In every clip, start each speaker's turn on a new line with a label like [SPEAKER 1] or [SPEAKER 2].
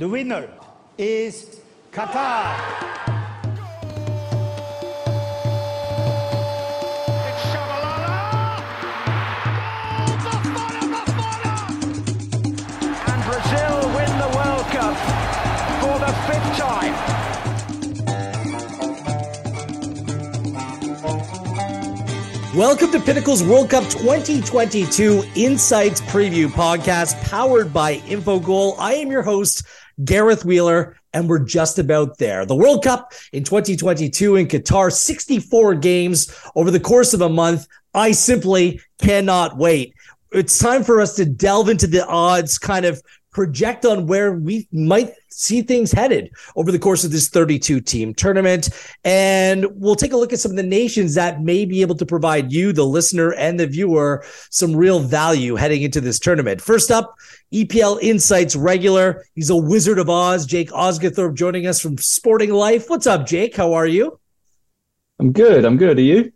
[SPEAKER 1] The winner is Qatar.
[SPEAKER 2] It's Tshabalala. Goal to Fana Bafana. And Brazil win the World Cup for the fifth time.
[SPEAKER 3] Welcome to Pinnacle's World Cup 2022 Insights Preview Podcast powered by Infogol. I am your host, Gareth Wheeler, and we're just about there. The World Cup in 2022 in Qatar, 64 games over the course of a month. I simply cannot wait. It's time for us to delve into the odds, kind of project on where we might see things headed over the course of this 32 team tournament. And we'll take a look at some of the nations that may be able to provide you, the listener and the viewer, some real value heading into this tournament. First up, EPL Insights regular. He's a Wizard of Oz, Jake Osgathorpe, joining us from Sporting Life. What's up, Jake? How are you?
[SPEAKER 4] I'm good. I'm good. Are you?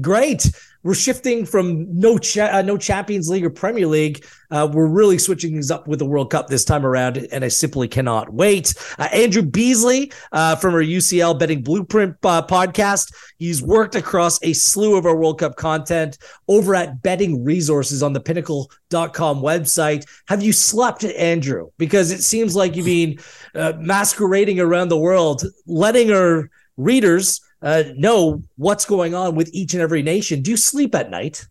[SPEAKER 3] Great. We're shifting from no cha- uh, no Champions League or Premier League. Uh, we're really switching things up with the World Cup this time around, and I simply cannot wait. Uh, Andrew Beasley uh, from our UCL Betting Blueprint uh, podcast. He's worked across a slew of our World Cup content over at Betting Resources on the Pinnacle.com website. Have you slept, Andrew? Because it seems like you've been uh, masquerading around the world, letting our readers uh, know what's going on with each and every nation. Do you sleep at night?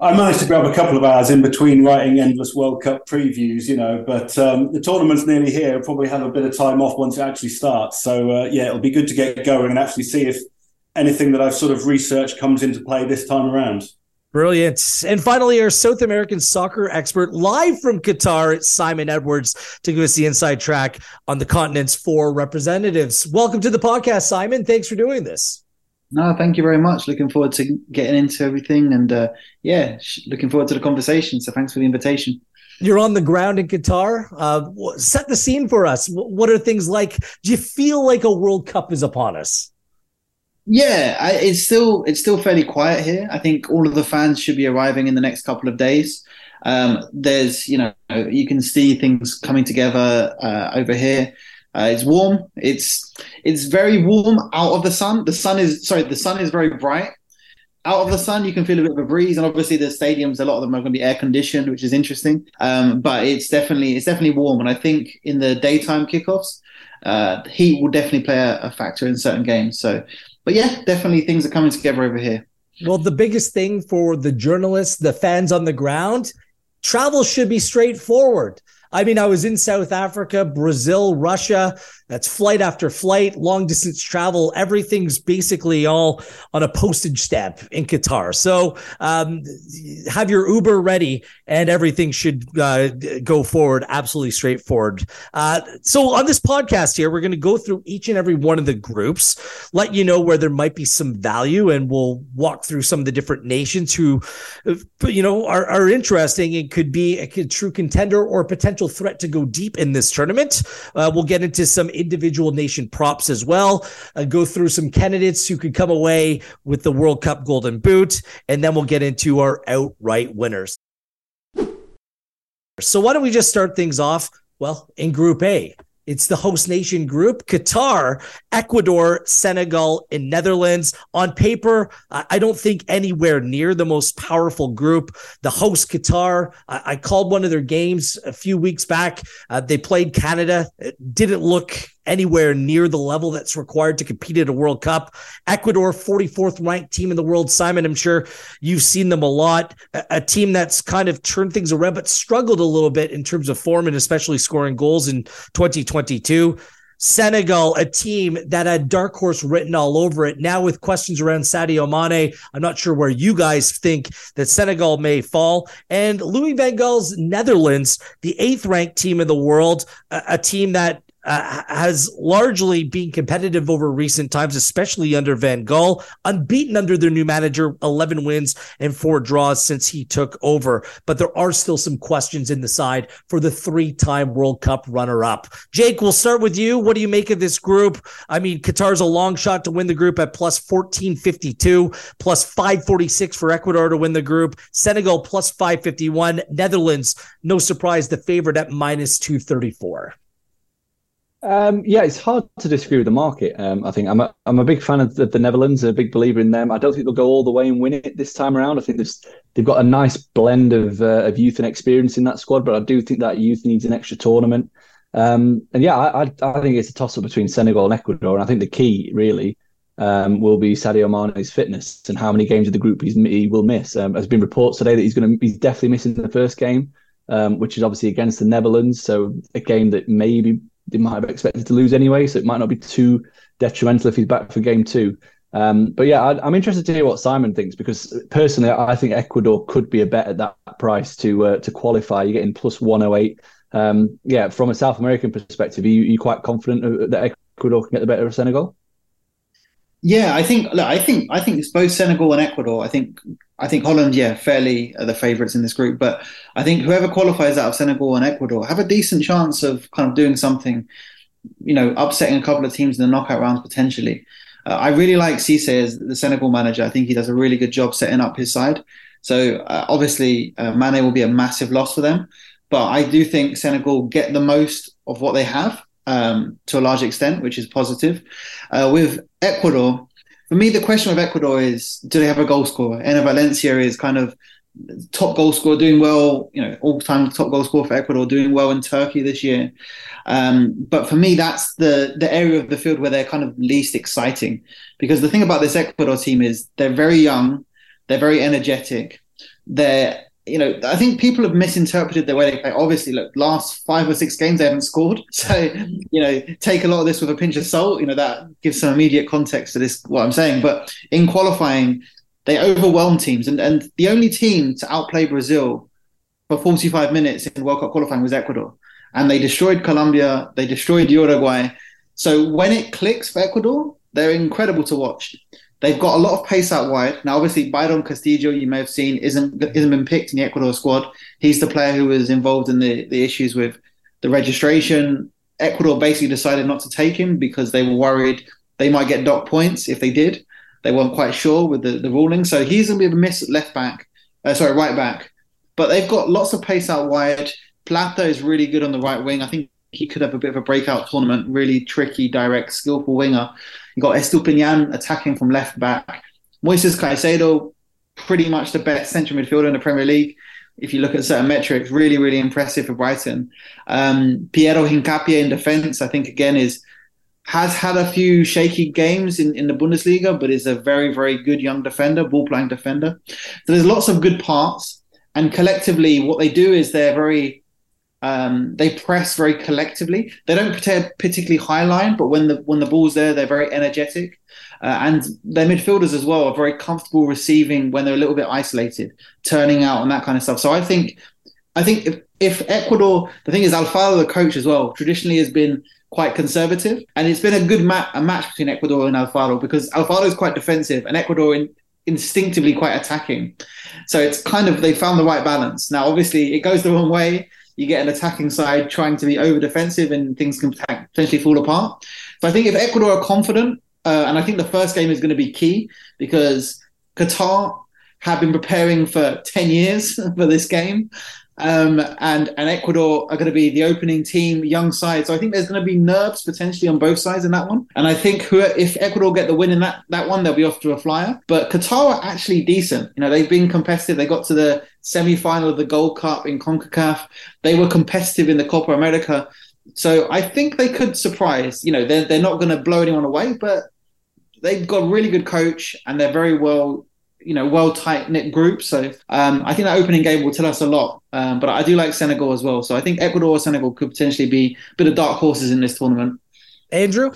[SPEAKER 5] I managed to grab a couple of hours in between writing endless World Cup previews, you know, but um, the tournament's nearly here. I'll probably have a bit of time off once it actually starts. So, uh, yeah, it'll be good to get going and actually see if anything that I've sort of researched comes into play this time around.
[SPEAKER 3] Brilliant. And finally, our South American soccer expert live from Qatar, Simon Edwards, to give us the inside track on the continent's four representatives. Welcome to the podcast, Simon. Thanks for doing this.
[SPEAKER 6] No, thank you very much. Looking forward to getting into everything, and uh, yeah, looking forward to the conversation. So thanks for the invitation.
[SPEAKER 3] You're on the ground in Qatar. Uh, set the scene for us. What are things like? Do you feel like a World Cup is upon us?
[SPEAKER 6] Yeah, I, it's still it's still fairly quiet here. I think all of the fans should be arriving in the next couple of days. Um, there's you know you can see things coming together uh, over here. Uh, it's warm. It's it's very warm out of the sun. The sun is sorry. The sun is very bright. Out of the sun, you can feel a bit of a breeze, and obviously the stadiums, a lot of them are going to be air conditioned, which is interesting. Um, but it's definitely it's definitely warm, and I think in the daytime kickoffs, uh, heat will definitely play a, a factor in certain games. So, but yeah, definitely things are coming together over here.
[SPEAKER 3] Well, the biggest thing for the journalists, the fans on the ground, travel should be straightforward. I mean, I was in South Africa, Brazil, Russia. That's flight after flight, long distance travel. Everything's basically all on a postage stamp in Qatar. So um, have your Uber ready and everything should uh, go forward absolutely straightforward. Uh, so on this podcast here, we're going to go through each and every one of the groups, let you know where there might be some value, and we'll walk through some of the different nations who, you know, are, are interesting and could be a true contender or a potential threat to go deep in this tournament. Uh, we'll get into some individual nation props as well, uh, go through some candidates who could come away with the World Cup Golden Boot, and then we'll get into our outright winners. So, why don't we just start things off? Well, in Group A, it's the host nation group Qatar, Ecuador, Senegal, and Netherlands. On paper, I don't think anywhere near the most powerful group. The host Qatar, I called one of their games a few weeks back. Uh, they played Canada. It didn't look anywhere near the level that's required to compete at a World Cup. Ecuador, 44th ranked team in the world. Simon, I'm sure you've seen them a lot. A, a, team that's kind of turned things around, but struggled a little bit in terms of form and especially scoring goals in 2022. Senegal, a team that had dark horse written all over it. Now with questions around Sadio Mane, I'm not sure where you guys think that Senegal may fall. And Louis Van Gaal's Netherlands, the eighth ranked team in the world, a, a team that uh, has largely been competitive over recent times, especially under Van Gaal, unbeaten under their new manager, 11 wins and four draws since he took over. But there are still some questions in the side for the three time World Cup runner up. Jake, we'll start with you. What do you make of this group? I mean, Qatar's a long shot to win the group at plus 1452, plus 546 for Ecuador to win the group, Senegal plus 551, Netherlands, no surprise, the favorite at minus 234.
[SPEAKER 4] Um, yeah, it's hard to disagree with the market. Um, I think I'm a, I'm a big fan of the, the, Netherlands, a big believer in them. I don't think they'll go all the way and win it this time around. I think they've got a nice blend of uh, of youth and experience in that squad, but I do think that youth needs an extra tournament. Um, and yeah, I, I, think it's a toss up between Senegal and Ecuador, and I think the key really um, will be Sadio Mane's fitness and how many games of the group he will miss. Um, there's been reports today that he's going to he's definitely missing the first game, um, which is obviously against the Netherlands, so a game that maybe they might have expected to lose anyway, so it might not be too detrimental if he's back for game two. Um, but yeah, I, am interested to hear what Simon thinks because personally, I think Ecuador could be a bet at that price to uh, to qualify. You're getting plus 108. Um, yeah, from a South American perspective, are you, are you quite confident that Ecuador can get the better of Senegal?
[SPEAKER 6] Yeah, I think. Look, I think. I think it's both Senegal and Ecuador. I think. I think Holland, yeah, fairly are the favourites in this group. But I think whoever qualifies out of Senegal and Ecuador have a decent chance of kind of doing something. You know, upsetting a couple of teams in the knockout rounds potentially. Uh, I really like Cisse as the Senegal manager. I think he does a really good job setting up his side. So uh, obviously, uh, Mane will be a massive loss for them. But I do think Senegal get the most of what they have um, to a large extent, which is positive. Uh, with Ecuador, for me, the question of Ecuador is: Do they have a goal scorer? Enner Valencia is kind of top goal scorer, doing well. You know, all-time top goal scorer for Ecuador, doing well in Turkey this year. Um, but for me, that's the the area of the field where they're kind of least exciting, because the thing about this Ecuador team is they're very young, they're very energetic, they're you know, I think people have misinterpreted the way they play. Obviously, look, last five or six games they haven't scored, so you know, take a lot of this with a pinch of salt. You know, that gives some immediate context to this what I'm saying. But in qualifying, they overwhelm teams, and and the only team to outplay Brazil for 45 minutes in World Cup qualifying was Ecuador, and they destroyed Colombia, they destroyed Uruguay. So when it clicks for Ecuador, they're incredible to watch. They've got a lot of pace out wide. Now, obviously, Byron Castillo, you may have seen, isn't isn't been picked in the Ecuador squad. He's the player who was involved in the, the issues with the registration. Ecuador basically decided not to take him because they were worried they might get dock points if they did. They weren't quite sure with the, the ruling. So he's going to be a miss at left back, uh, sorry, right back. But they've got lots of pace out wide. Plata is really good on the right wing. I think he could have a bit of a breakout tournament. Really tricky, direct, skillful winger. You got Estupiñán attacking from left back. Moises Caicedo, pretty much the best central midfielder in the Premier League. If you look at certain metrics, really, really impressive for Brighton. Um, Piero Hincapié in defence, I think again is has had a few shaky games in, in the Bundesliga, but is a very, very good young defender, ball playing defender. So there's lots of good parts. And collectively, what they do is they're very um, they press very collectively. They don't particularly high line, but when the when the ball's there, they're very energetic. Uh, and their midfielders as well are very comfortable receiving when they're a little bit isolated, turning out and that kind of stuff. So I think, I think if, if Ecuador, the thing is, Alfaro, the coach as well, traditionally has been quite conservative, and it's been a good ma- a match between Ecuador and Alfaro because Alfaro is quite defensive and Ecuador in, instinctively quite attacking. So it's kind of they found the right balance. Now, obviously, it goes the wrong way you get an attacking side trying to be over defensive and things can potentially fall apart. So I think if Ecuador are confident, uh, and I think the first game is going to be key because Qatar have been preparing for 10 years for this game. Um, and and Ecuador are going to be the opening team, young side. So I think there's going to be nerves potentially on both sides in that one. And I think who, if Ecuador get the win in that that one, they'll be off to a flyer. But Qatar are actually decent. You know, they've been competitive. They got to the semi-final of the Gold Cup in Concacaf. They were competitive in the Copa America. So I think they could surprise. You know, they're they're not going to blow anyone away, but they've got a really good coach and they're very well you know, well tight knit group. So um, I think that opening game will tell us a lot. Um, but I do like Senegal as well. So I think Ecuador or Senegal could potentially be a bit of dark horses in this tournament.
[SPEAKER 3] Andrew?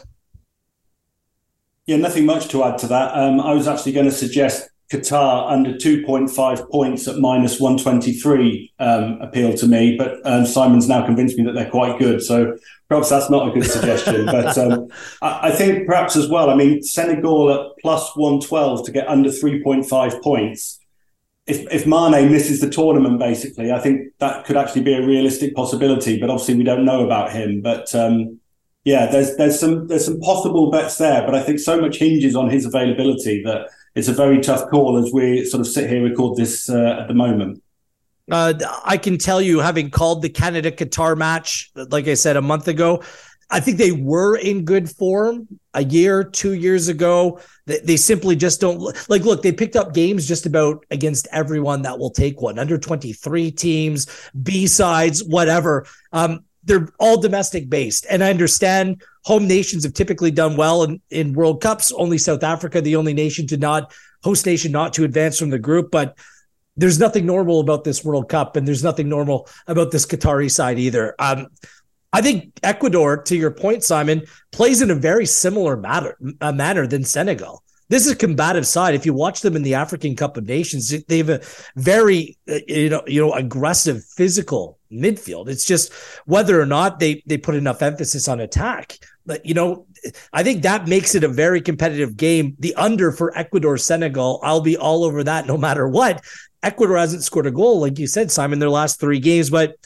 [SPEAKER 5] Yeah, nothing much to add to that. Um, I was actually going to suggest Qatar under 2.5 points at minus 123 um, appeal to me, but um, Simon's now convinced me that they're quite good. So perhaps that's not a good suggestion. but um, I, I, think perhaps as well, I mean, Senegal at plus 112 to get under 3.5 points. If, if Mane misses the tournament, basically, I think that could actually be a realistic possibility. But obviously, we don't know about him. But um, yeah, there's there's some there's some possible bets there. But I think so much hinges on his availability that it's a very tough call as we sort of sit here record this uh, at the moment.
[SPEAKER 3] Uh, I can tell you, having called the Canada Qatar match, like I said a month ago, I think they were in good form a year, two years ago. They, they simply just don't like. Look, they picked up games just about against everyone that will take one. Under twenty three teams, B sides, whatever. Um, they're all domestic based. And I understand home nations have typically done well in, in World Cups. Only South Africa, the only nation to not host nation not to advance from the group. But there's nothing normal about this World Cup, and there's nothing normal about this Qatari side either. Um, I think Ecuador, to your point, Simon, plays in a very similar matter, manner than Senegal. This is a combative side. If you watch them in the African Cup of Nations, they have a very uh, you know you know aggressive physical midfield. It's just whether or not they they put enough emphasis on attack. But you know, I think that makes it a very competitive game. The under for Ecuador Senegal, I'll be all over that no matter what. Ecuador hasn't scored a goal, like you said, Simon, their last three games, but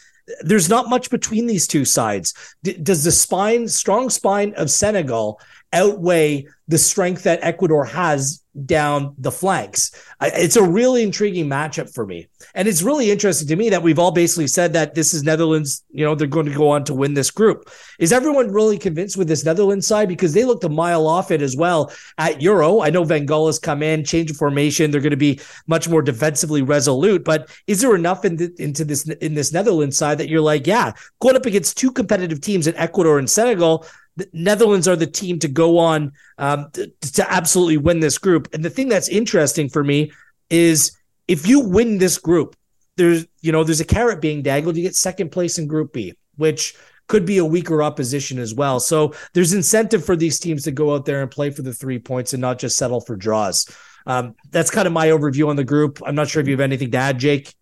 [SPEAKER 3] there's not much between these two sides. D- does the spine, strong spine of Senegal outweigh the strength that Ecuador has down the flanks. It's a really intriguing matchup for me. And it's really interesting to me that we've all basically said that this is Netherlands, you know, they're going to go on to win this group. Is everyone really convinced with this Netherlands side? Because they looked a mile off it as well at Euro. I know Van Gaal has come in, change of formation. They're going to be much more defensively resolute. But is there enough in the, into this in this Netherlands side that you're like, yeah, going up against two competitive teams in Ecuador and Senegal, the Netherlands are the team to go on um, to, to absolutely win this group. And the thing that's interesting for me is if you win this group, there's you know there's a carrot being dangled. You get second place in Group B, which could be a weaker opposition as well. So there's incentive for these teams to go out there and play for the three points and not just settle for draws. Um, that's kind of my overview on the group. I'm not sure if you have anything to add, Jake.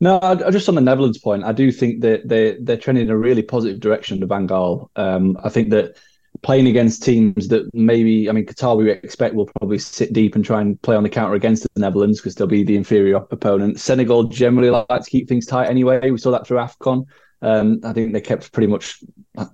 [SPEAKER 4] No, I, just on the Netherlands point, I do think that they they're trending in a really positive direction under Van Gaal. Um, I think that playing against teams that maybe, I mean, Qatar we expect will probably sit deep and try and play on the counter against the Netherlands because they'll be the inferior opponent. Senegal generally like to keep things tight anyway. We saw that through AFCON. Um, I think they kept pretty much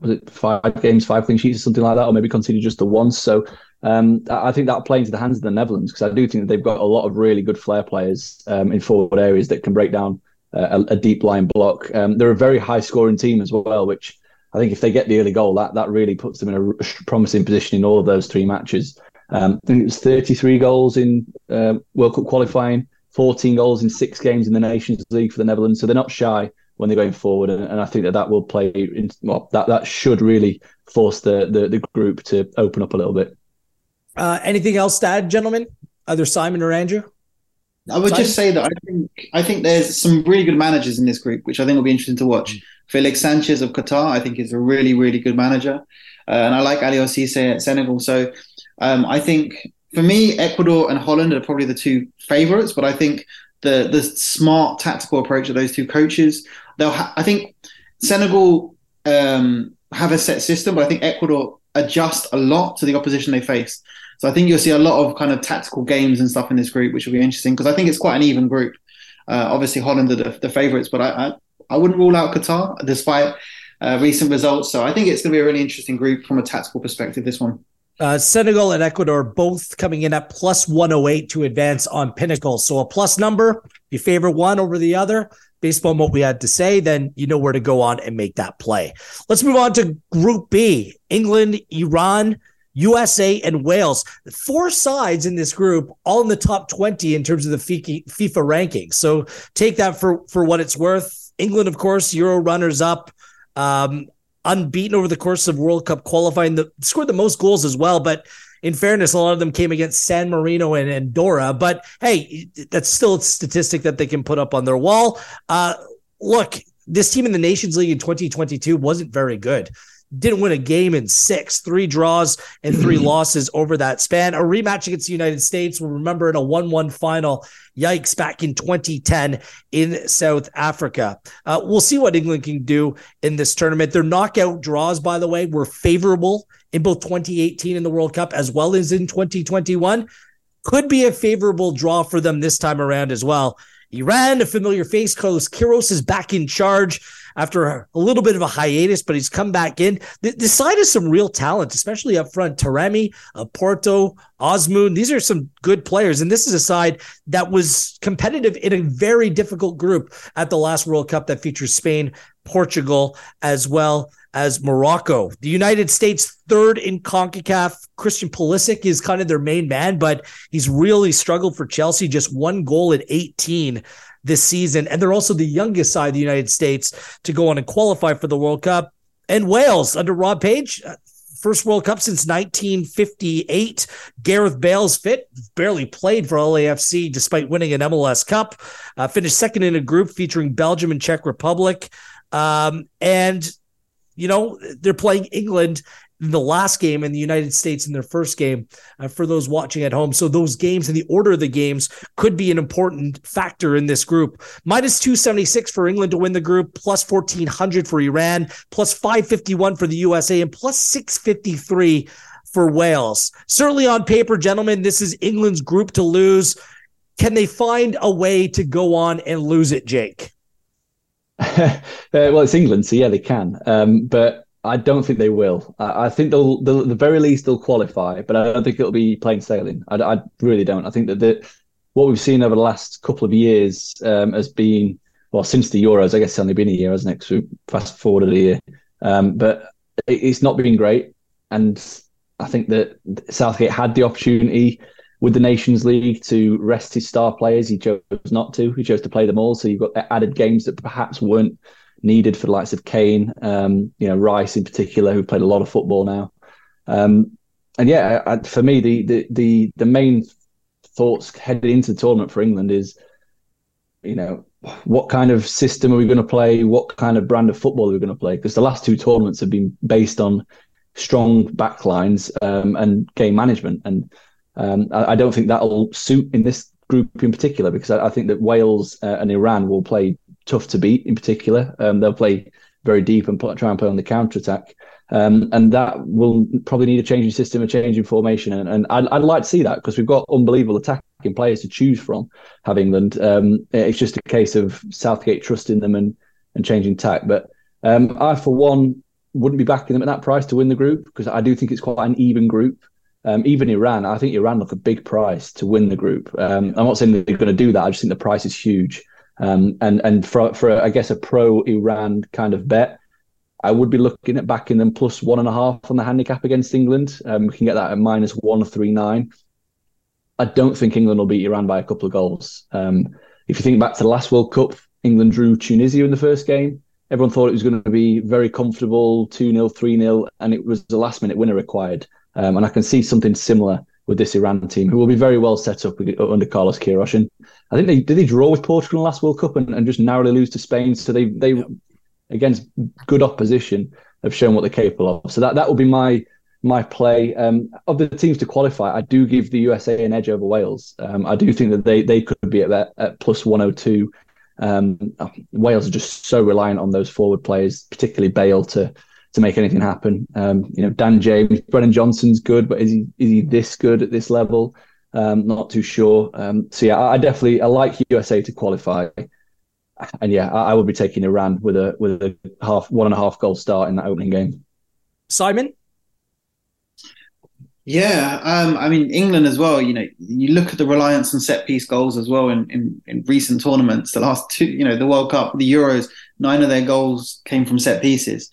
[SPEAKER 4] was it five games, five clean sheets or something like that, or maybe conceded just the once. So um, I think that play into the hands of the Netherlands because I do think that they've got a lot of really good flair players um, in forward areas that can break down a, a deep line block. Um, they're a very high scoring team as well, which I think if they get the early goal, that that really puts them in a promising position in all of those three matches. Um, I think it was 33 goals in uh, World Cup qualifying, 14 goals in six games in the Nations League for the Netherlands. So they're not shy when they're going forward, and, and I think that that will play. In, well, that that should really force the, the the group to open up a little bit.
[SPEAKER 3] Uh, anything else to add, gentlemen? Either Simon or Andrew?
[SPEAKER 6] I would just say that I think I think there's some really good managers in this group, which I think will be interesting to watch. Mm. Felix Sanchez of Qatar, I think, is a really really good manager, uh, and I like Aliou Cisse at Senegal. So um, I think for me, Ecuador and Holland are probably the two favourites, but I think the the smart tactical approach of those two coaches, they'll ha- I think Senegal um, have a set system, but I think Ecuador adjust a lot to the opposition they face. So I think you'll see a lot of kind of tactical games and stuff in this group, which will be interesting because I think it's quite an even group. Uh, obviously, Holland are the, the favourites, but I, I, I wouldn't rule out Qatar despite uh, recent results. So I think it's going to be a really interesting group from a tactical perspective. This one.
[SPEAKER 3] Uh, Senegal and Ecuador both coming in at plus 108 to advance on Pinnacle. So a plus number, you favor one over the other based on what we had to say, then you know where to go on and make that play. Let's move on to Group B England, Iran, USA, and Wales. Four sides in this group, all in the top 20 in terms of the FIFA rankings. So take that for, for what it's worth. England, of course, Euro runners up, um, unbeaten over the course of World Cup qualifying, the, scored the most goals as well. But in fairness, a lot of them came against San Marino and Andorra. But hey, that's still a statistic that they can put up on their wall. Uh, look, this team in the Nations League in 2022 wasn't very good. Didn't win a game in six, three draws and three losses over that span. A rematch against the United States. We'll remember in a 1 1 final. Yikes, back in 2010 in South Africa. Uh, we'll see what England can do in this tournament. Their knockout draws, by the way, were favorable in both 2018 in the World Cup as well as in 2021. Could be a favorable draw for them this time around as well. Iran, a familiar face, Carlos Queiroz is back in charge after a little bit of a hiatus, but he's come back in. The, side has some real talent, especially up front. Taremi, uh, Porto, Azmoun, these are some good players. And this is a side that was competitive in a very difficult group at the last World Cup that features Spain, Portugal, as well as Morocco. The United States third in CONCACAF. Christian Pulisic is kind of their main man, but he's really struggled for Chelsea. Just one goal in 18 this season. And they're also the youngest side of the United States to go on and qualify for the World Cup. And Wales under Rob Page, uh, first World Cup since 1958. Gareth Bale's fit, barely played for LAFC despite winning an MLS Cup. Uh, finished second in a group featuring Belgium and Czech Republic. Um, and you know, they're playing England the last game in the United States in their first game uh, for those watching at home. So those games and the order of the games could be an important factor in this group. Minus 276 for England to win the group, plus 1400 for Iran, plus 551 for the USA, and plus 653 for Wales. Certainly on paper, gentlemen, this is England's group to lose. Can they find a way to go on and lose it, Jake?
[SPEAKER 4] uh, well, it's England, so yeah, they can. Um, but I don't think they will. I, I think they'll, they'll, the very least, they'll qualify, but I don't think it'll be plain sailing. I, I really don't. I think that the, what we've seen over the last couple of years um, has been, well, since the Euros, I guess it's only been a year, hasn't it? So fast forward a year. Um, but it, it's not been great. And I think that Southgate had the opportunity with the Nations League to rest his star players. He chose not to. He chose to play them all. So you've got added games that perhaps weren't needed for the likes of Kane, um, you know, Rice in particular, who played a lot of football now. Um, and yeah, I, for me, the, the the the main thoughts heading into the tournament for England is, you know, what kind of system are we going to play? What kind of brand of football are we going to play? Because the last two tournaments have been based on strong backlines um, and game management, and um, I, I, don't think that'll suit in this group in particular because I, I think that Wales uh, and Iran will play tough to beat in particular. Um, they'll play very deep and try and play on the counter attack. Um, and that will probably need a changing system, a change in formation. And, and I'd, I'd, like to see that because we've got unbelievable attacking players to choose from, have England. Um, it's just a case of Southgate trusting them and, and changing tack. But um, I, for one, wouldn't be backing them at that price to win the group because I do think it's quite an even group. Um, even Iran, I think Iran look a big price to win the group. Um, I'm not saying they're going to do that. I just think the price is huge. Um, and and for for I guess a pro Iran kind of bet, I would be looking at backing them plus one and a half on the handicap against England. Um, we can get that at minus one three nine. I don't think England will beat Iran by a couple of goals. Um, if you think back to the last World Cup, England drew Tunisia in the first game. Everyone thought it was going to be very comfortable, 2 0, 3 0, and it was the last minute winner required. Um, and I can see something similar with this Iran team, who will be very well set up under Carlos Queiroz. I think they did they draw with Portugal in the last World Cup and, and just narrowly lose to Spain. So they they against good opposition have shown what they're capable of. So that that will be my my play. Um, of the teams to qualify, I do give the USA an edge over Wales. Um, I do think that they they could be at, that, at plus 102. Um, Wales are just so reliant on those forward players, particularly Bale, to to make anything happen. Um, you know, Dan James, Brennan Johnson's good, but is he is he this good at this level? Um, not too sure. Um, so yeah, I, I, definitely I like USA to qualify, and yeah, I, I would be taking Iran with a with a half one and a half goal start in that opening game.
[SPEAKER 3] Simon.
[SPEAKER 6] Yeah, um, I mean England as well. You know, you look at the reliance on set piece goals as well in, in, in recent tournaments. The last two, you know, the World Cup, the Euros, nine of their goals came from set pieces.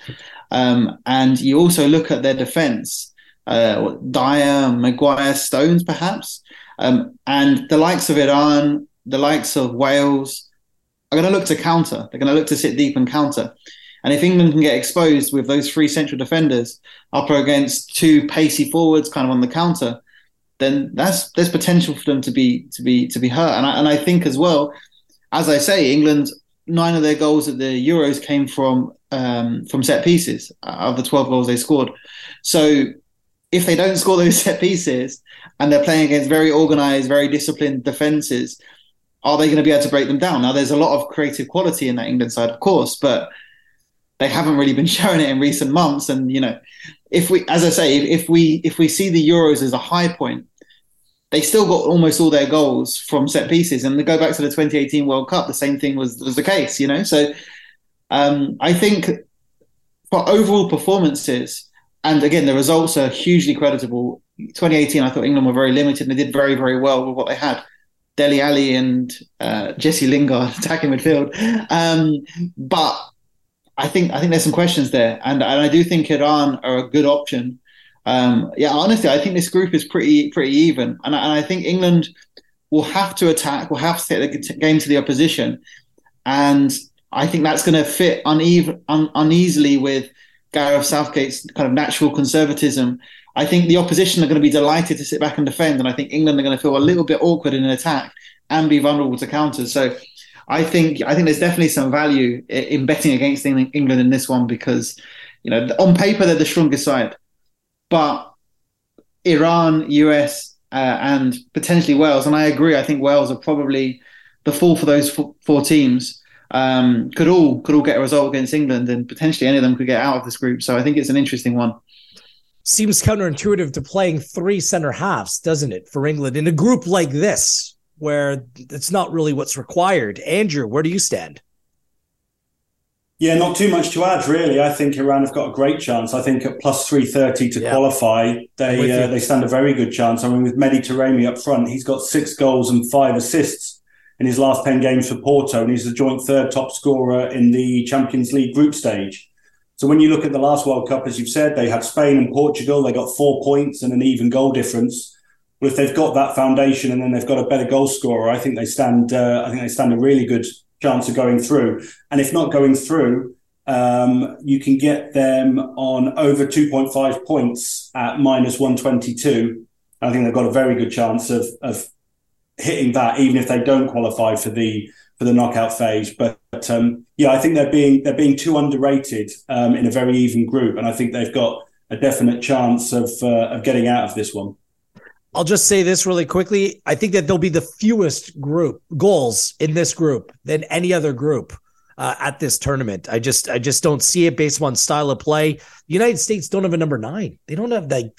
[SPEAKER 6] Um, and you also look at their defence, uh, Dier, Maguire, Stones, perhaps, um, and the likes of Iran, the likes of Wales are going to look to counter. They're going to look to sit deep and counter. And if England can get exposed with those three central defenders up against two pacey forwards, kind of on the counter, then that's there's potential for them to be to be to be hurt. And I, and I think as well, as I say, England nine of their goals at the Euros came from um, from set pieces of the 12 goals they scored. So if they don't score those set pieces and they're playing against very organized, very disciplined defenses, are they going to be able to break them down? Now, there's a lot of creative quality in that England side, of course, but they haven't really been showing it in recent months. And you know, if we, as I say, if we if we see the Euros as a high point, they still got almost all their goals from set pieces. And to go back to the 2018 World Cup, the same thing was was the case. You know, so um, I think for overall performances, and again, the results are hugely creditable. 2018, I thought England were very limited and they did very, very well with what they had. Dele Alli and uh, Jesse Lingard attacking midfield. Um, but I think I think there's some questions there, and, and I do think Iran are a good option. Um, yeah, honestly, I think this group is pretty pretty even, and I, and I think England will have to attack, will have to take the game to the opposition, and I think that's going to fit uneven, un, uneasily with Gareth Southgate's kind of natural conservatism. I think the opposition are going to be delighted to sit back and defend, and I think England are going to feel a little bit awkward in an attack and be vulnerable to counters. So I think I think there's definitely some value in betting against England in this one because you know on paper they're the strongest side, but Iran, US, uh, and potentially Wales, and I agree. I think Wales are probably the fall for those four teams. Um, could all could all get a result against England, and potentially any of them could get out of this group. So I think it's an interesting one.
[SPEAKER 3] Seems counterintuitive to playing three center halves, doesn't it, for England in a group like this? where it's not really what's required. Andrew, where do you stand?
[SPEAKER 5] Yeah, not too much to add, really. I think Iran have got a great chance. I think at plus three thirty to yeah. qualify, they uh, they stand a very good chance. I mean, with Mehdi Taremi up front, he's got six goals and five assists in his last ten games for Porto, and he's the joint third top scorer in the Champions League group stage. So when you look at the last World Cup, as you've said, they had Spain and Portugal. They got four points and an even goal difference. But if they've got that foundation and then they've got a better goal scorer, I think they stand. Uh, I think they stand a really good chance of going through. And if not going through, um, you can get them on over 2.5 points at minus 122. I think they've got a very good chance of of hitting that, even if they don't qualify for the for the knockout phase. But, but um, yeah, I think they're being they're being too underrated um, in a very even group, and I think they've got a definite chance of uh, of getting out of this one.
[SPEAKER 3] I'll just say this really quickly. I think that there'll be the fewest group goals in this group than any other group uh, at this tournament. I just I just don't see it based on style of play. The United States don't have a number nine. They don't have like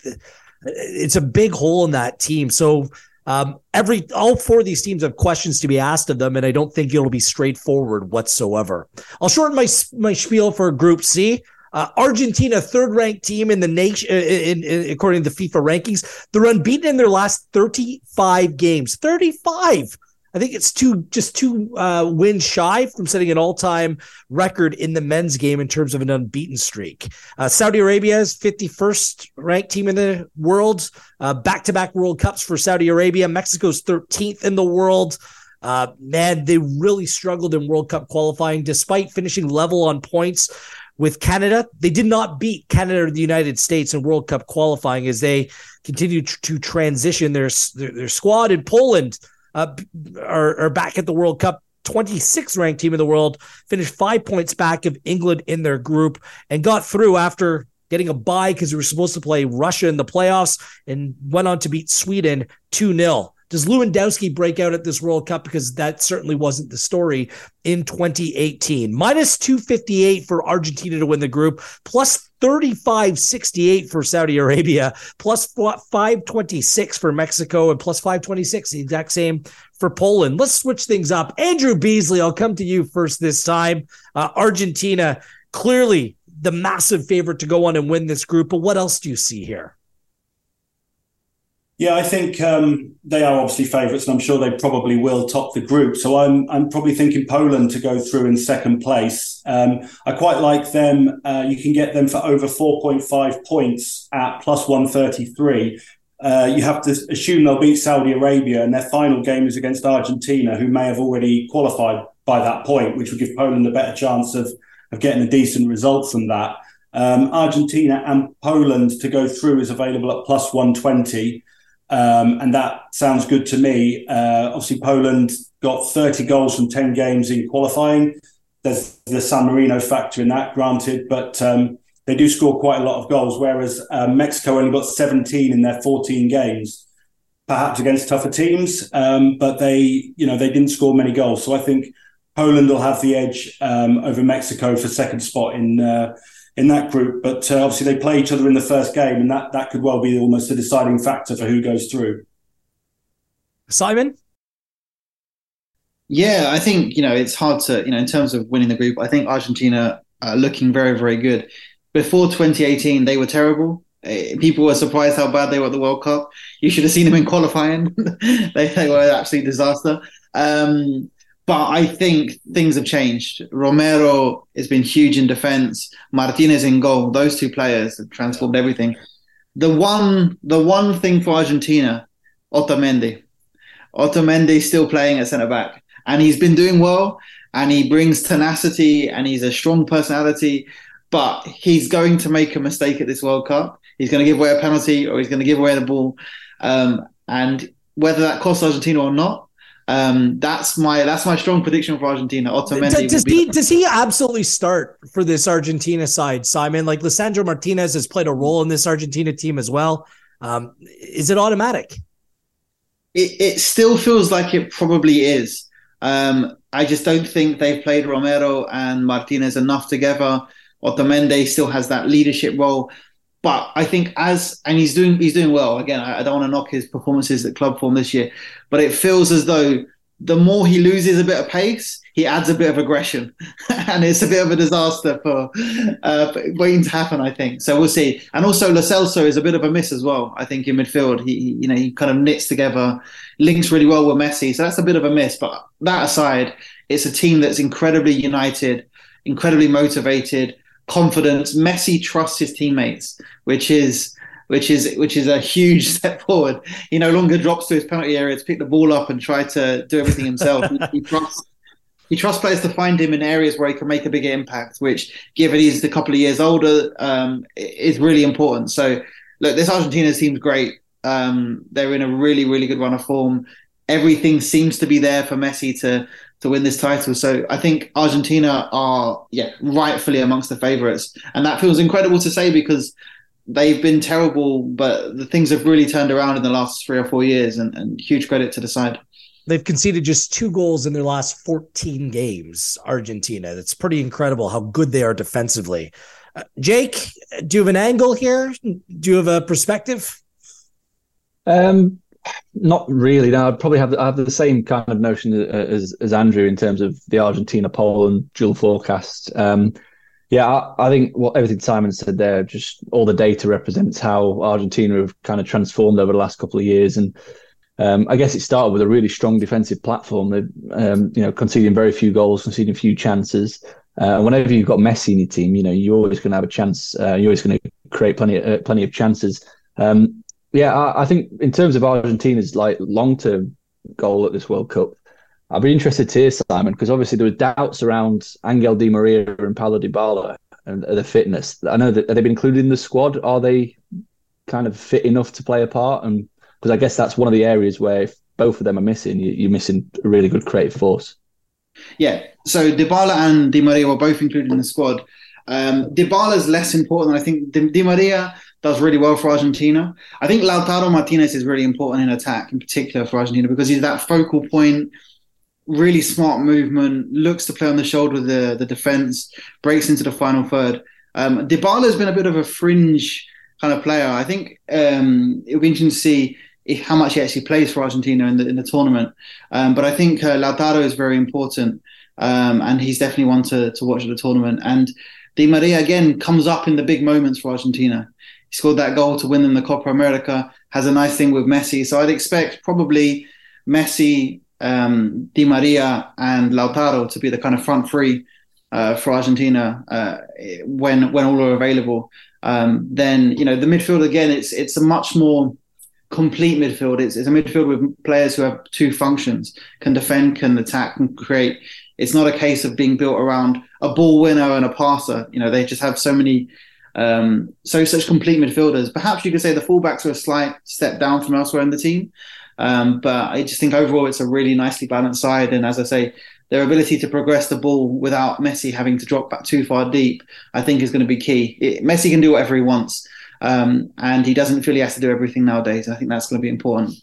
[SPEAKER 3] it's a big hole in that team. So um, every all four of these teams have questions to be asked of them, and I don't think it'll be straightforward whatsoever. I'll shorten my my spiel for Group C. Uh, Argentina, third ranked team in the nation, uh, in, in, according to the FIFA rankings. They're unbeaten in their last 35 games. 35. I think it's two, just two uh, wins shy from setting an all time record in the men's game in terms of an unbeaten streak. Uh, Saudi Arabia is 51st ranked team in the world. Back to back World Cups for Saudi Arabia. Mexico's 13th in the world. Uh, man, they really struggled in World Cup qualifying despite finishing level on points with Canada. They did not beat Canada or the United States in World Cup qualifying as they continue to transition their their, their squad. In Poland uh, are, are back at the World Cup 26th ranked team in the world, finished five points back of England in their group and got through after getting a bye because we were supposed to play Russia in the playoffs and went on to beat Sweden 2 0. Does Lewandowski break out at this World Cup? Because that certainly wasn't the story in 2018. Minus 258 for Argentina to win the group, plus 35.68 for Saudi Arabia, plus 526 for Mexico, and plus 526, the exact same for Poland. Let's switch things up. Andrew Beasley, I'll come to you first this time. Uh, Argentina, clearly the massive favorite to go on and win this group, but what else do you see here?
[SPEAKER 5] Yeah, I think um, they are obviously favourites, and I'm sure they probably will top the group. So I'm I'm probably thinking Poland to go through in second place. Um, I quite like them. Uh, you can get them for over 4.5 points at plus 133. Uh, you have to assume they'll beat Saudi Arabia, and their final game is against Argentina, who may have already qualified by that point, which would give Poland a better chance of of getting a decent result from that. Um, Argentina and Poland to go through is available at plus 120. Um, and that sounds good to me. Uh, obviously, Poland got 30 goals from 10 games in qualifying. there's the San Marino factor in that, granted, but um, they do score quite a lot of goals, whereas uh, Mexico only got 17 in their 14 games, perhaps against tougher teams, um, but they, you know, they didn't score many goals. So I think Poland will have the edge um, over Mexico for second spot in uh, in that group. But uh, obviously they play each other in the first game, and that that could well be almost a deciding factor for who goes through.
[SPEAKER 3] Simon.
[SPEAKER 6] Yeah, I think you know it's hard to you know in terms of winning the group. I think Argentina are looking very very good. Before 2018, they were terrible. Eh, people were surprised how bad they were at the World Cup. You should have seen them in qualifying. they, they, were an absolute disaster. Um, but I think things have changed. Romero has been huge in defense. Martinez in goal. Those two players have transformed everything. The one, the one thing for Argentina, Otamendi. Otamendi is still playing at centre back, and he's been doing well. And he brings tenacity, and he's a strong personality. But he's going to make a mistake at this World Cup. He's going to give away a penalty, or he's going to give away the ball. Um, and whether that costs Argentina or not, um, that's my that's my strong prediction for Argentina. Otamendi
[SPEAKER 3] does, he does he absolutely start for this Argentina side, Simon? Like Lisandro Martinez has played a role in this Argentina team as well. Um, is it automatic?
[SPEAKER 6] It, it still feels like it probably is. Um, I just don't think they've played Romero and Martinez enough together. Otamendi still has that leadership role. But I think as and he's doing he's doing well. Again, I, I don't want to knock his performances at club form this year, but it feels as though the more he loses a bit of pace, he adds a bit of aggression, and it's a bit of a disaster for uh, waiting to happen. I think so. We'll see. And also, Lo Celso is a bit of a miss as well. I think in midfield, he you know he kind of knits together, links really well with Messi. So that's a bit of a miss. But that aside, it's a team that's incredibly united, incredibly motivated confidence. Messi trusts his teammates, which is which is which is a huge step forward. He no longer drops to his penalty area to pick the ball up and try to do everything himself. he, trusts he trusts players to find him in areas where he can make a bigger impact, which, given he's a couple of years older, um, is really important. So, look, this Argentina seems great. Um, they're in a really, really good run of form. Everything seems to be there for Messi to to win this title. So I think Argentina are, yeah, rightfully amongst the favourites, and that feels incredible to say because they've been terrible, but the things have really turned around in the last three or four years, and, and huge credit to the side.
[SPEAKER 3] They've conceded just two goals in their last 14 games, Argentina. That's pretty incredible how good they are defensively. Uh, Jake, do you have an angle here? Do you have a perspective?
[SPEAKER 4] Um, not really. Now, I'd probably have, I have the same kind of notion as as Andrew in terms of the Argentina Poland dual forecast. Um, yeah, I, I, think what everything Simon said there, just all the data represents how Argentina have kind of transformed over the last couple of years, and um, I guess it started with a really strong defensive platform. They, um, you know, conceding very few goals, conceding few chances. Uh, whenever you've got Messi in your team, you know you're always going to have a chance. Uh, you're always going to create plenty, uh, plenty of chances. Um, yeah, I, I, think in terms of Argentina's like long term goal at this World Cup, I'd be interested to hear Simon because obviously there were doubts around Angel Di Maria and Paulo Dybala and the fitness. I know that have they been included in the squad? Are they kind of fit enough to play a part? And because I guess that's one of the areas where if both of them are missing, you, are missing a really good creative force.
[SPEAKER 6] Yeah. So Dybala and Di Maria were both included in the squad. Um, Dybala is less important. I think Di, Di Maria does really well for Argentina. I think Lautaro Martinez is really important in attack, in particular for Argentina, because he's that focal point, really smart movement, looks to play on the shoulder of the, the defense, breaks into the final third. Um, Dybala has been a bit of a fringe kind of player. I think um, it'll be interesting to see if, how much he actually plays for Argentina in the in the tournament. Um, but I think uh, Lautaro is very important, um, and he's definitely one to to watch at the tournament. And Di Maria again comes up in the big moments for Argentina. Scored that goal to win them the Copa America. Has a nice thing with Messi, so I'd expect probably Messi, um, Di Maria, and Lautaro to be the kind of front three uh, for Argentina uh, when when all are available. Um, then you know the midfield again. It's it's a much more complete midfield. It's, it's a midfield with players who have two functions: can defend, can attack, can create. It's not a case of being built around a ball winner and a passer. You know, they just have so many um, so such complete midfielders. Perhaps you could say the fullbacks are a slight step down from elsewhere in the team. Um, but I just think overall it's a really nicely balanced side. And as I say, their ability to progress the ball without Messi having to drop back too far deep, I think is going to be key. It, Messi can do whatever he wants, um, and he doesn't feel he has to do everything nowadays. I think that's going to be important.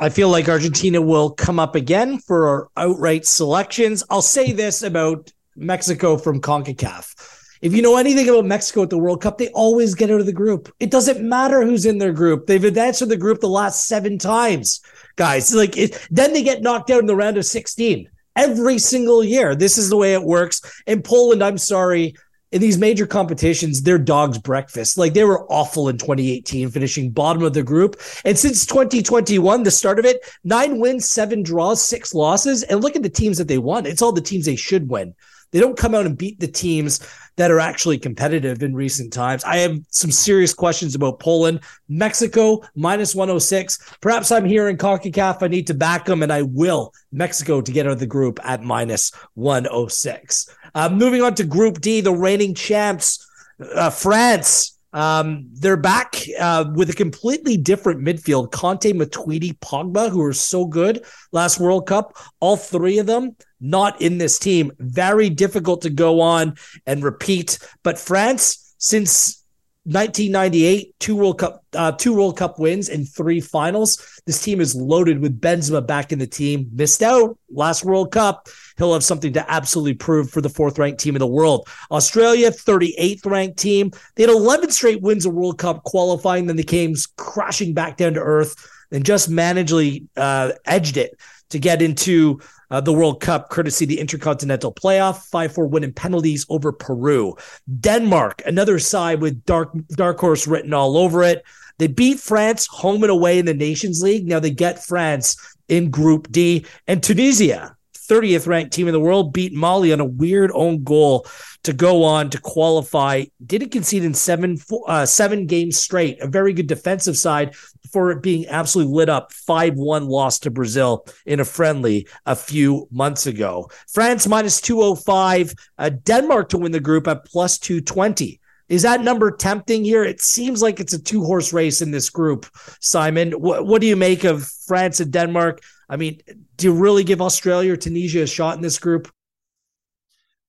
[SPEAKER 3] I feel like Argentina will come up again for outright selections. I'll say this about Mexico from CONCACAF. If you know anything about Mexico at the World Cup, they always get out of the group. It doesn't matter who's in their group. They've advanced to the group the last seven times, guys. Like it, then they get knocked out in the round of 16 every single year. This is the way it works. In Poland, I'm sorry, in these major competitions, their dog's breakfast. Like they were awful in 2018, finishing bottom of the group. And since 2021, the start of it, nine wins, seven draws, six losses. And look at the teams that they won. It's all the teams they should win. They don't come out and beat the teams that are actually competitive in recent times. I have some serious questions about Poland, Mexico minus 106. Perhaps I'm here in CONCACAF. I need to back them, and I will. Mexico to get out of the group at minus 106. Uh, moving on to Group D, the reigning champs, uh, France. Um, they're back uh, with a completely different midfield. Kanté, Matuidi, Pogba, who were so good last World Cup. All three of them not in this team. Very difficult to go on and repeat. But France, since 1998, two World Cup, uh, two World Cup wins and three finals. This team is loaded with Benzema back in the team. Missed out last World Cup. He'll have something to absolutely prove for the fourth ranked team in the world. Australia, 38th ranked team. They had 11 straight wins of World Cup qualifying. Then they came crashing back down to earth and just managedly uh, edged it to get into uh, the World Cup, courtesy the Intercontinental Playoff, 5 4 win in penalties over Peru. Denmark, another side with dark, dark horse written all over it. They beat France home and away in the Nations League. Now they get France in Group D. And Tunisia, 30th ranked team in the world, beat Mali on a weird own goal to go on to qualify. Didn't concede in seven uh, seven games straight. A very good defensive side for it being absolutely lit up. Five one loss to Brazil in a friendly a few months ago. France 205, Uh, Denmark to win the group at plus two twenty. Is that number tempting here? It seems like it's a two horse race in this group. Simon, what, what do you make of France and Denmark? I mean, do you really give Australia or Tunisia a shot in this group?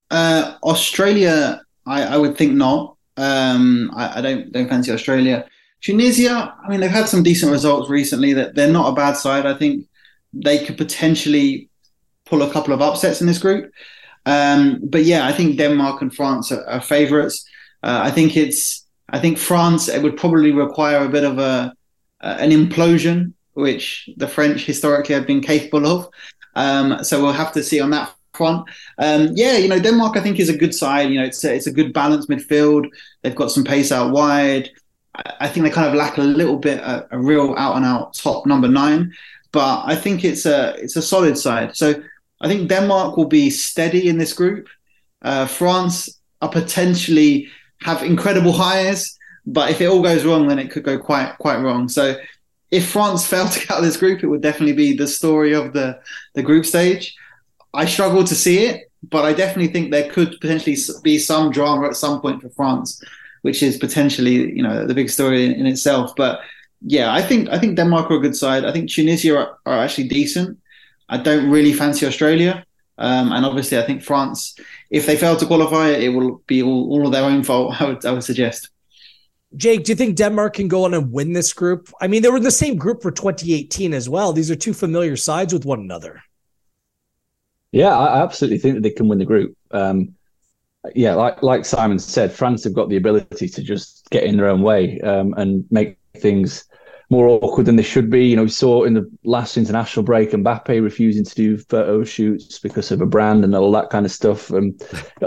[SPEAKER 6] Uh, Australia, I, I, would think not. Um, I, I, don't don't fancy Australia. Tunisia, I mean, they've had some decent results recently. That they're not a bad side. I think they could potentially pull a couple of upsets in this group. Um, but yeah, I think Denmark and France are, are favourites. Uh, I think it's. I think France. It would probably require a bit of a uh, an implosion, which the French historically have been capable of. Um, so we'll have to see on that front. Um, yeah, you know, Denmark I think is a good side. You know, it's a, it's a good balanced midfield. They've got some pace out wide. I, think they kind of lack a little bit a, a real out and out top number nine, but I think it's a it's a solid side. So I think Denmark will be steady in this group. Uh, France are potentially have incredible hires, but if it all goes wrong, then it could go quite quite wrong. So if France failed to get out of this group, it would definitely be the story of the the group stage. I struggle to see it, but I definitely think there could potentially be some drama at some point for France, which is potentially you know the big story in, in itself. But yeah, I think I think Denmark are a good side. I think Tunisia are, are actually decent. I don't really fancy Australia, um, and obviously I think France, if they fail to qualify, it will be all, all of their own fault. I would I would suggest.
[SPEAKER 3] Jake, do you think Denmark can go on and win this group? I mean, they were in the same group for 2018 as well. These are two familiar sides with one another.
[SPEAKER 4] Yeah, I absolutely think that they can win the group. Um, yeah, like like Simon said, France have got the ability to just get in their own way um, and make things more awkward than they should be. You know, we saw in the last international break Mbappe refusing to do photo shoots because of a brand and all that kind of stuff. And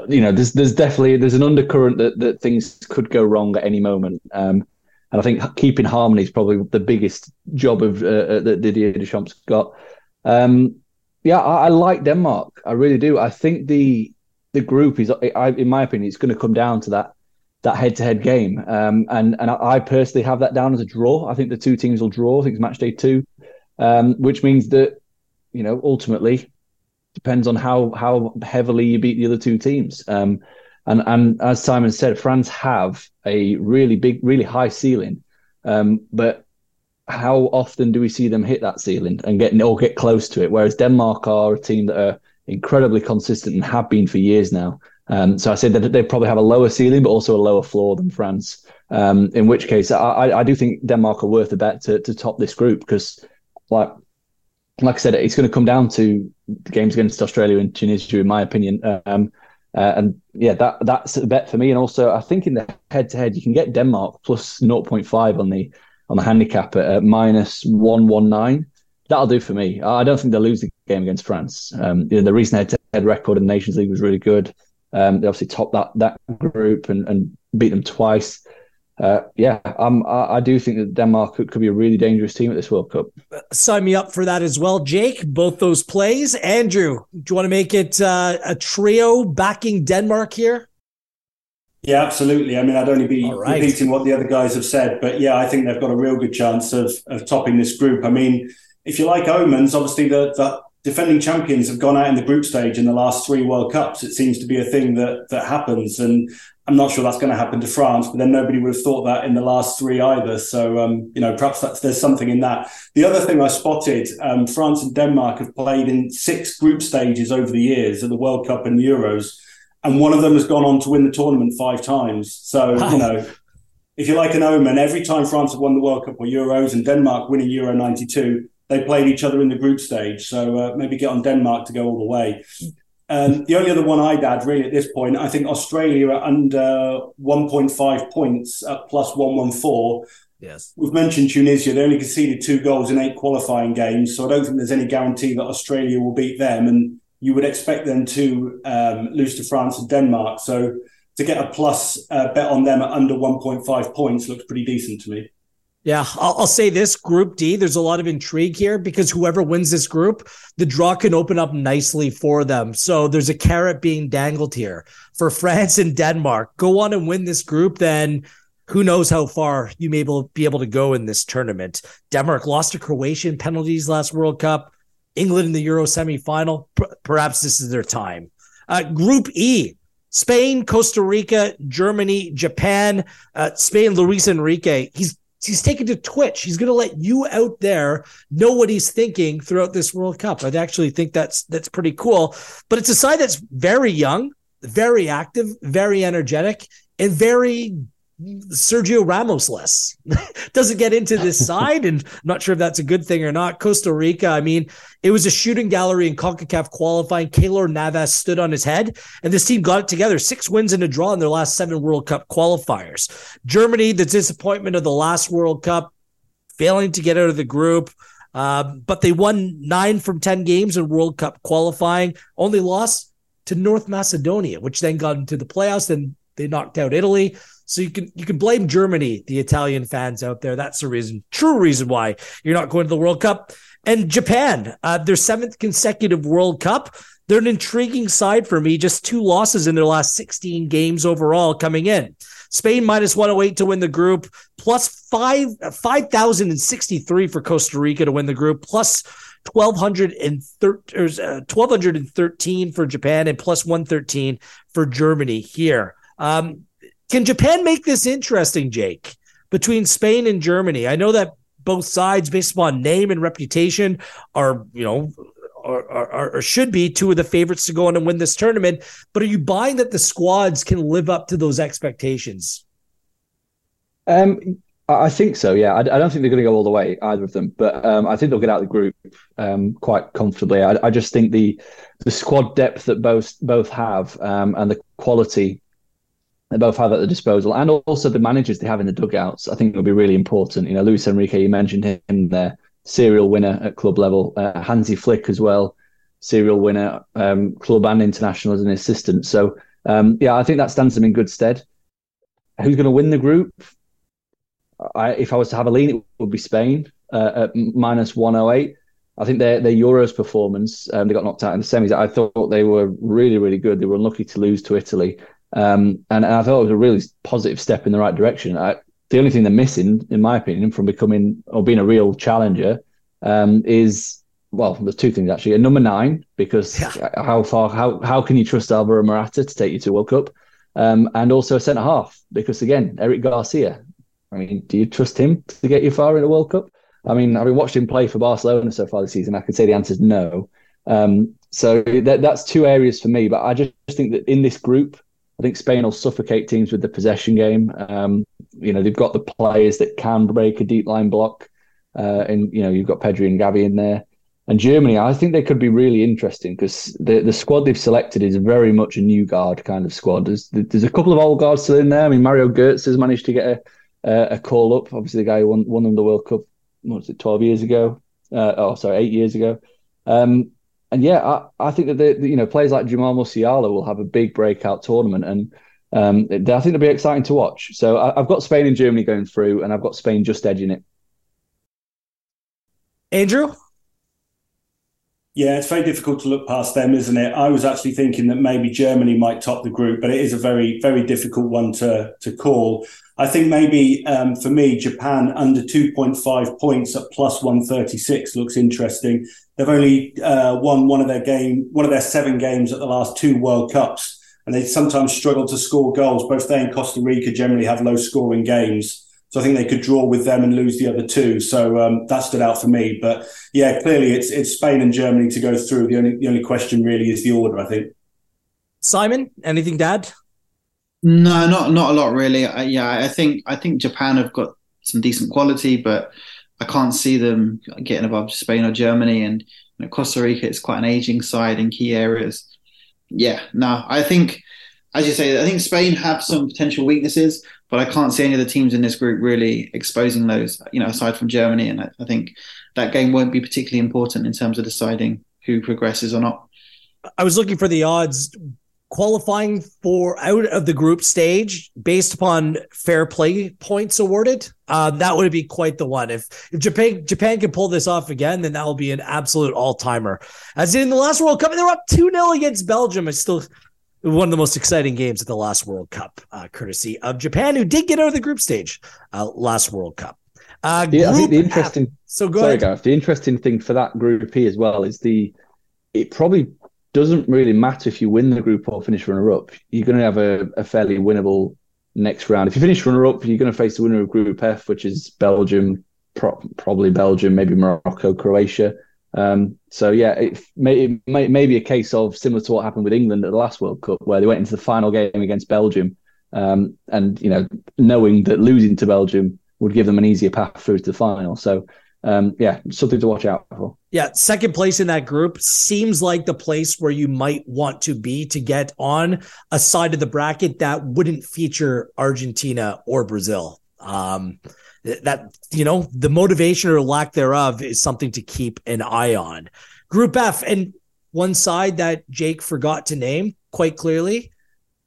[SPEAKER 4] you know, there's there's definitely there's an undercurrent that, that things could go wrong at any moment. Um, and I think keeping harmony is probably the biggest job of uh, uh that Didier Deschamps got. Um, yeah, I, I, like Denmark. I really do. I think the the group is, I, in my opinion, it's going to come down to that that head to head game. Um, and and I personally have that down as a draw. I think the two teams will draw. I think it's match day two, um, which means that you know ultimately depends on how how heavily you beat the other two teams. Um, and and as Simon said, France have a really big, really high ceiling, um, but how often do we see them hit that ceiling and get or get close to it? Whereas Denmark are a team that are incredibly consistent and have been for years now. Um, so I said that they probably have a lower ceiling, but also a lower floor than France. Um, in which case, I, I, do think Denmark are worth a bet to, to top this group because, like, like I said, it's going to come down to games against Australia and Tunisia, in my opinion. Um, uh, and yeah, that that's a bet for me. And also, I think in the head-to-head, you can get Denmark plus 0.5 on the on the handicap at, at minus one one nine. That'll do for me. I don't think they'll lose the game against France. Um, you know, the recent head-to-head record in the Nations League was really good. Um, they obviously topped that that group and, and beat them twice. Uh, yeah, um, I, I, do think that Denmark could, could, be a really dangerous team at this World Cup.
[SPEAKER 3] Sign me up for that as well, Jake. Both those plays. Andrew, do you want to make it uh, a trio backing Denmark here?
[SPEAKER 5] Yeah, absolutely. I mean, I'd only be right. repeating what the other guys have said, but yeah, I think they've got a real good chance of of topping this group. I mean, if you like omens, obviously the, the defending champions have gone out in the group stage in the last three World Cups. It seems to be a thing that that happens, and I'm not sure that's going to happen to France. But then nobody would have thought that in the last three either. So um, you know, perhaps that's, there's something in that. The other thing I spotted: um, France and Denmark have played in six group stages over the years of the World Cup and Euros, and one of them has gone on to win the tournament five times. So you know. If you like an omen, every time France have won the World Cup or Euros and Denmark winning Euro 92, they played each other in the group stage. So uh, maybe get on Denmark to go all the way. Um, the only other one I'd add, really, at this point, I think Australia are under 1.5 points at plus 114.
[SPEAKER 3] Yes.
[SPEAKER 5] We've mentioned Tunisia. They only conceded two goals in eight qualifying games. So I don't think there's any guarantee that Australia will beat them. And you would expect them to um, lose to France and Denmark. So to get a plus uh, bet on them at under 1.5 points looks pretty decent to me.
[SPEAKER 3] Yeah, I'll, I'll, say this Group D, there's a lot of intrigue here because whoever wins this group, the draw can open up nicely for them. So there's a carrot being dangled here for France and Denmark. Go on and win this group, then who knows how far you may be able to go in this tournament. Denmark lost to Croatian penalties last World Cup. England in the Euro semifinal. P- perhaps this is their time. Uh, group E, Spain, Costa Rica, Germany, Japan. Uh, Spain, Luis Enrique. He's he's taken to Twitch. He's going to let you out there know what he's thinking throughout this World Cup. I actually think that's that's pretty cool. But it's a side that's very young, very active, very energetic, and very Sergio Ramos less. Doesn't get into this side, and I'm not sure if that's a good thing or not. Costa Rica, I mean, it was a shooting gallery in CONCACAF qualifying. Keylor Navas stood on his head, and this team got it together. Six wins and a draw in their last seven World Cup qualifiers. Germany, the disappointment of the last World Cup, failing to get out of the group. Uh, but they won nine from 10 games in World Cup qualifying, only lost to North Macedonia, which then got into the playoffs. Then they knocked out Italy. So you can you can blame Germany, the Italian fans out there. That's the reason, true reason why you're not going to the World Cup. And Japan, uh, their seventh consecutive World Cup. They're an intriguing side for me. Just two losses in their last 16 games overall coming in. Spain minus 108 to win the group, plus five 5,063 for Costa Rica to win the group, plus 1213 uh, for Japan and plus 113 for Germany here. Um, can Japan make this interesting, Jake, between Spain and Germany? I know that both sides, based upon name and reputation, are you know or, or, or, should be two of the favorites to go on and win this tournament. But are you buying that the squads can live up to those expectations?
[SPEAKER 4] Um, I think so. Yeah, I, I don't think they're going to go all the way either of them, but um, I think they'll get out of the group um, quite comfortably. I, I, just think the the squad depth that both both have um, and the quality they both have at the disposal, and also the managers they have in the dugouts. I think will be really important. You know, Luis Enrique, you mentioned him there, serial winner at club level. Uh, Hansi Flick as well, serial winner, um, club and international as an assistant. So um, yeah, I think that stands them in good stead. Who's going to win the group? I, if I was to have a lean, it would be Spain uh, at minus one hundred oh eight. I think their their Euros performance, um, they got knocked out in the semis. I thought they were really really good. They were unlucky to lose to Italy. Um, and, and, I thought it was a really positive step in the right direction. I, the only thing they're missing, in my opinion, from becoming or being a real challenger um, is well, there's two things actually. A number nine, because yeah. how far, how how can you trust Alvaro Morata to take you to World Cup? Um, and also a centre half, because again, Eric Garcia. I mean, do you trust him to get you far in the World Cup? I mean, having watched him play for Barcelona so far this season, I can say the answer is no. Um, so that, that's two areas for me. But I just think that in this group, I think Spain will suffocate teams with the possession game. Um, you know, they've got the players that can break a deep line block. Uh, and, you know, you've got Pedri and Gavi in there. And Germany, I think they could be really interesting because the, the squad they've selected is very much a new guard kind of squad. There's, there's a couple of old guards still in there. I mean, Mario Götze has managed to get a, a, a call up. Obviously, the guy who won, won them the World Cup, what was it, 12 years ago? Uh, oh, sorry, eight years ago. Um, and yeah, I, I think that the, you know players like Jamal Musiala will have a big breakout tournament, and um, I think it'll be exciting to watch. So I, have got Spain and Germany going through, and I've got Spain just edging it.
[SPEAKER 3] Andrew,
[SPEAKER 5] yeah, it's very difficult to look past them, isn't it? I was actually thinking that maybe Germany might top the group, but it is a very, very difficult one to to call. I think maybe um, for me, Japan under 2.5 points at plus 136 looks interesting. They've only uh, won one of their game, one of their seven games at the last two World Cups, and they sometimes struggle to score goals. Both they and Costa Rica generally have low scoring games. So I think they could draw with them and lose the other two. So um, that stood out for me. But yeah, clearly it's it's Spain and Germany to go through. The only the only question really is the order. I think.
[SPEAKER 3] Simon, anything add?
[SPEAKER 6] No, not not a lot really. I, yeah, I think I think Japan have got some decent quality, but I can't see them getting above Spain or Germany. And you know, Costa Rica is quite an aging side in key areas. Yeah, no, I think as you say, I think Spain have some potential weaknesses, but I can't see any of the teams in this group really exposing those, you know, aside from Germany. And I, I think that game won't be particularly important in terms of deciding who progresses or not.
[SPEAKER 3] I was looking for the odds qualifying for out of the group stage based upon fair play points awarded. Uh, that would be quite the one. If if Japan Japan can pull this off again, then that will be an absolute all timer. As in the last World Cup, they were up two 0 against Belgium. It's still one of the most exciting games at the last World Cup, uh, courtesy of Japan, who did get out of the group stage uh, last World Cup.
[SPEAKER 4] Uh, yeah, I think the interesting.
[SPEAKER 3] F. So go
[SPEAKER 4] sorry,
[SPEAKER 3] ahead.
[SPEAKER 4] Gareth, the interesting thing for that Group E as well is the. It probably doesn't really matter if you win the group or finish runner up. You're going to have a, a fairly winnable next round. If you finish runner up, you're going to face the winner of Group F, which is Belgium, pro- probably Belgium, maybe Morocco, Croatia. Um, so yeah, it may, it may, may be a case of similar to what happened with England at the last World Cup, where they went into the final game against Belgium, um, and you know, knowing that losing to Belgium would give them an easier path through to the final. So um, yeah, something to watch out for.
[SPEAKER 3] Yeah, second place in that group seems like the place where you might want to be to get on a side of the bracket that wouldn't feature Argentina or Brazil. Um, that you know the motivation or lack thereof is something to keep an eye on. Group F and one side that Jake forgot to name quite clearly.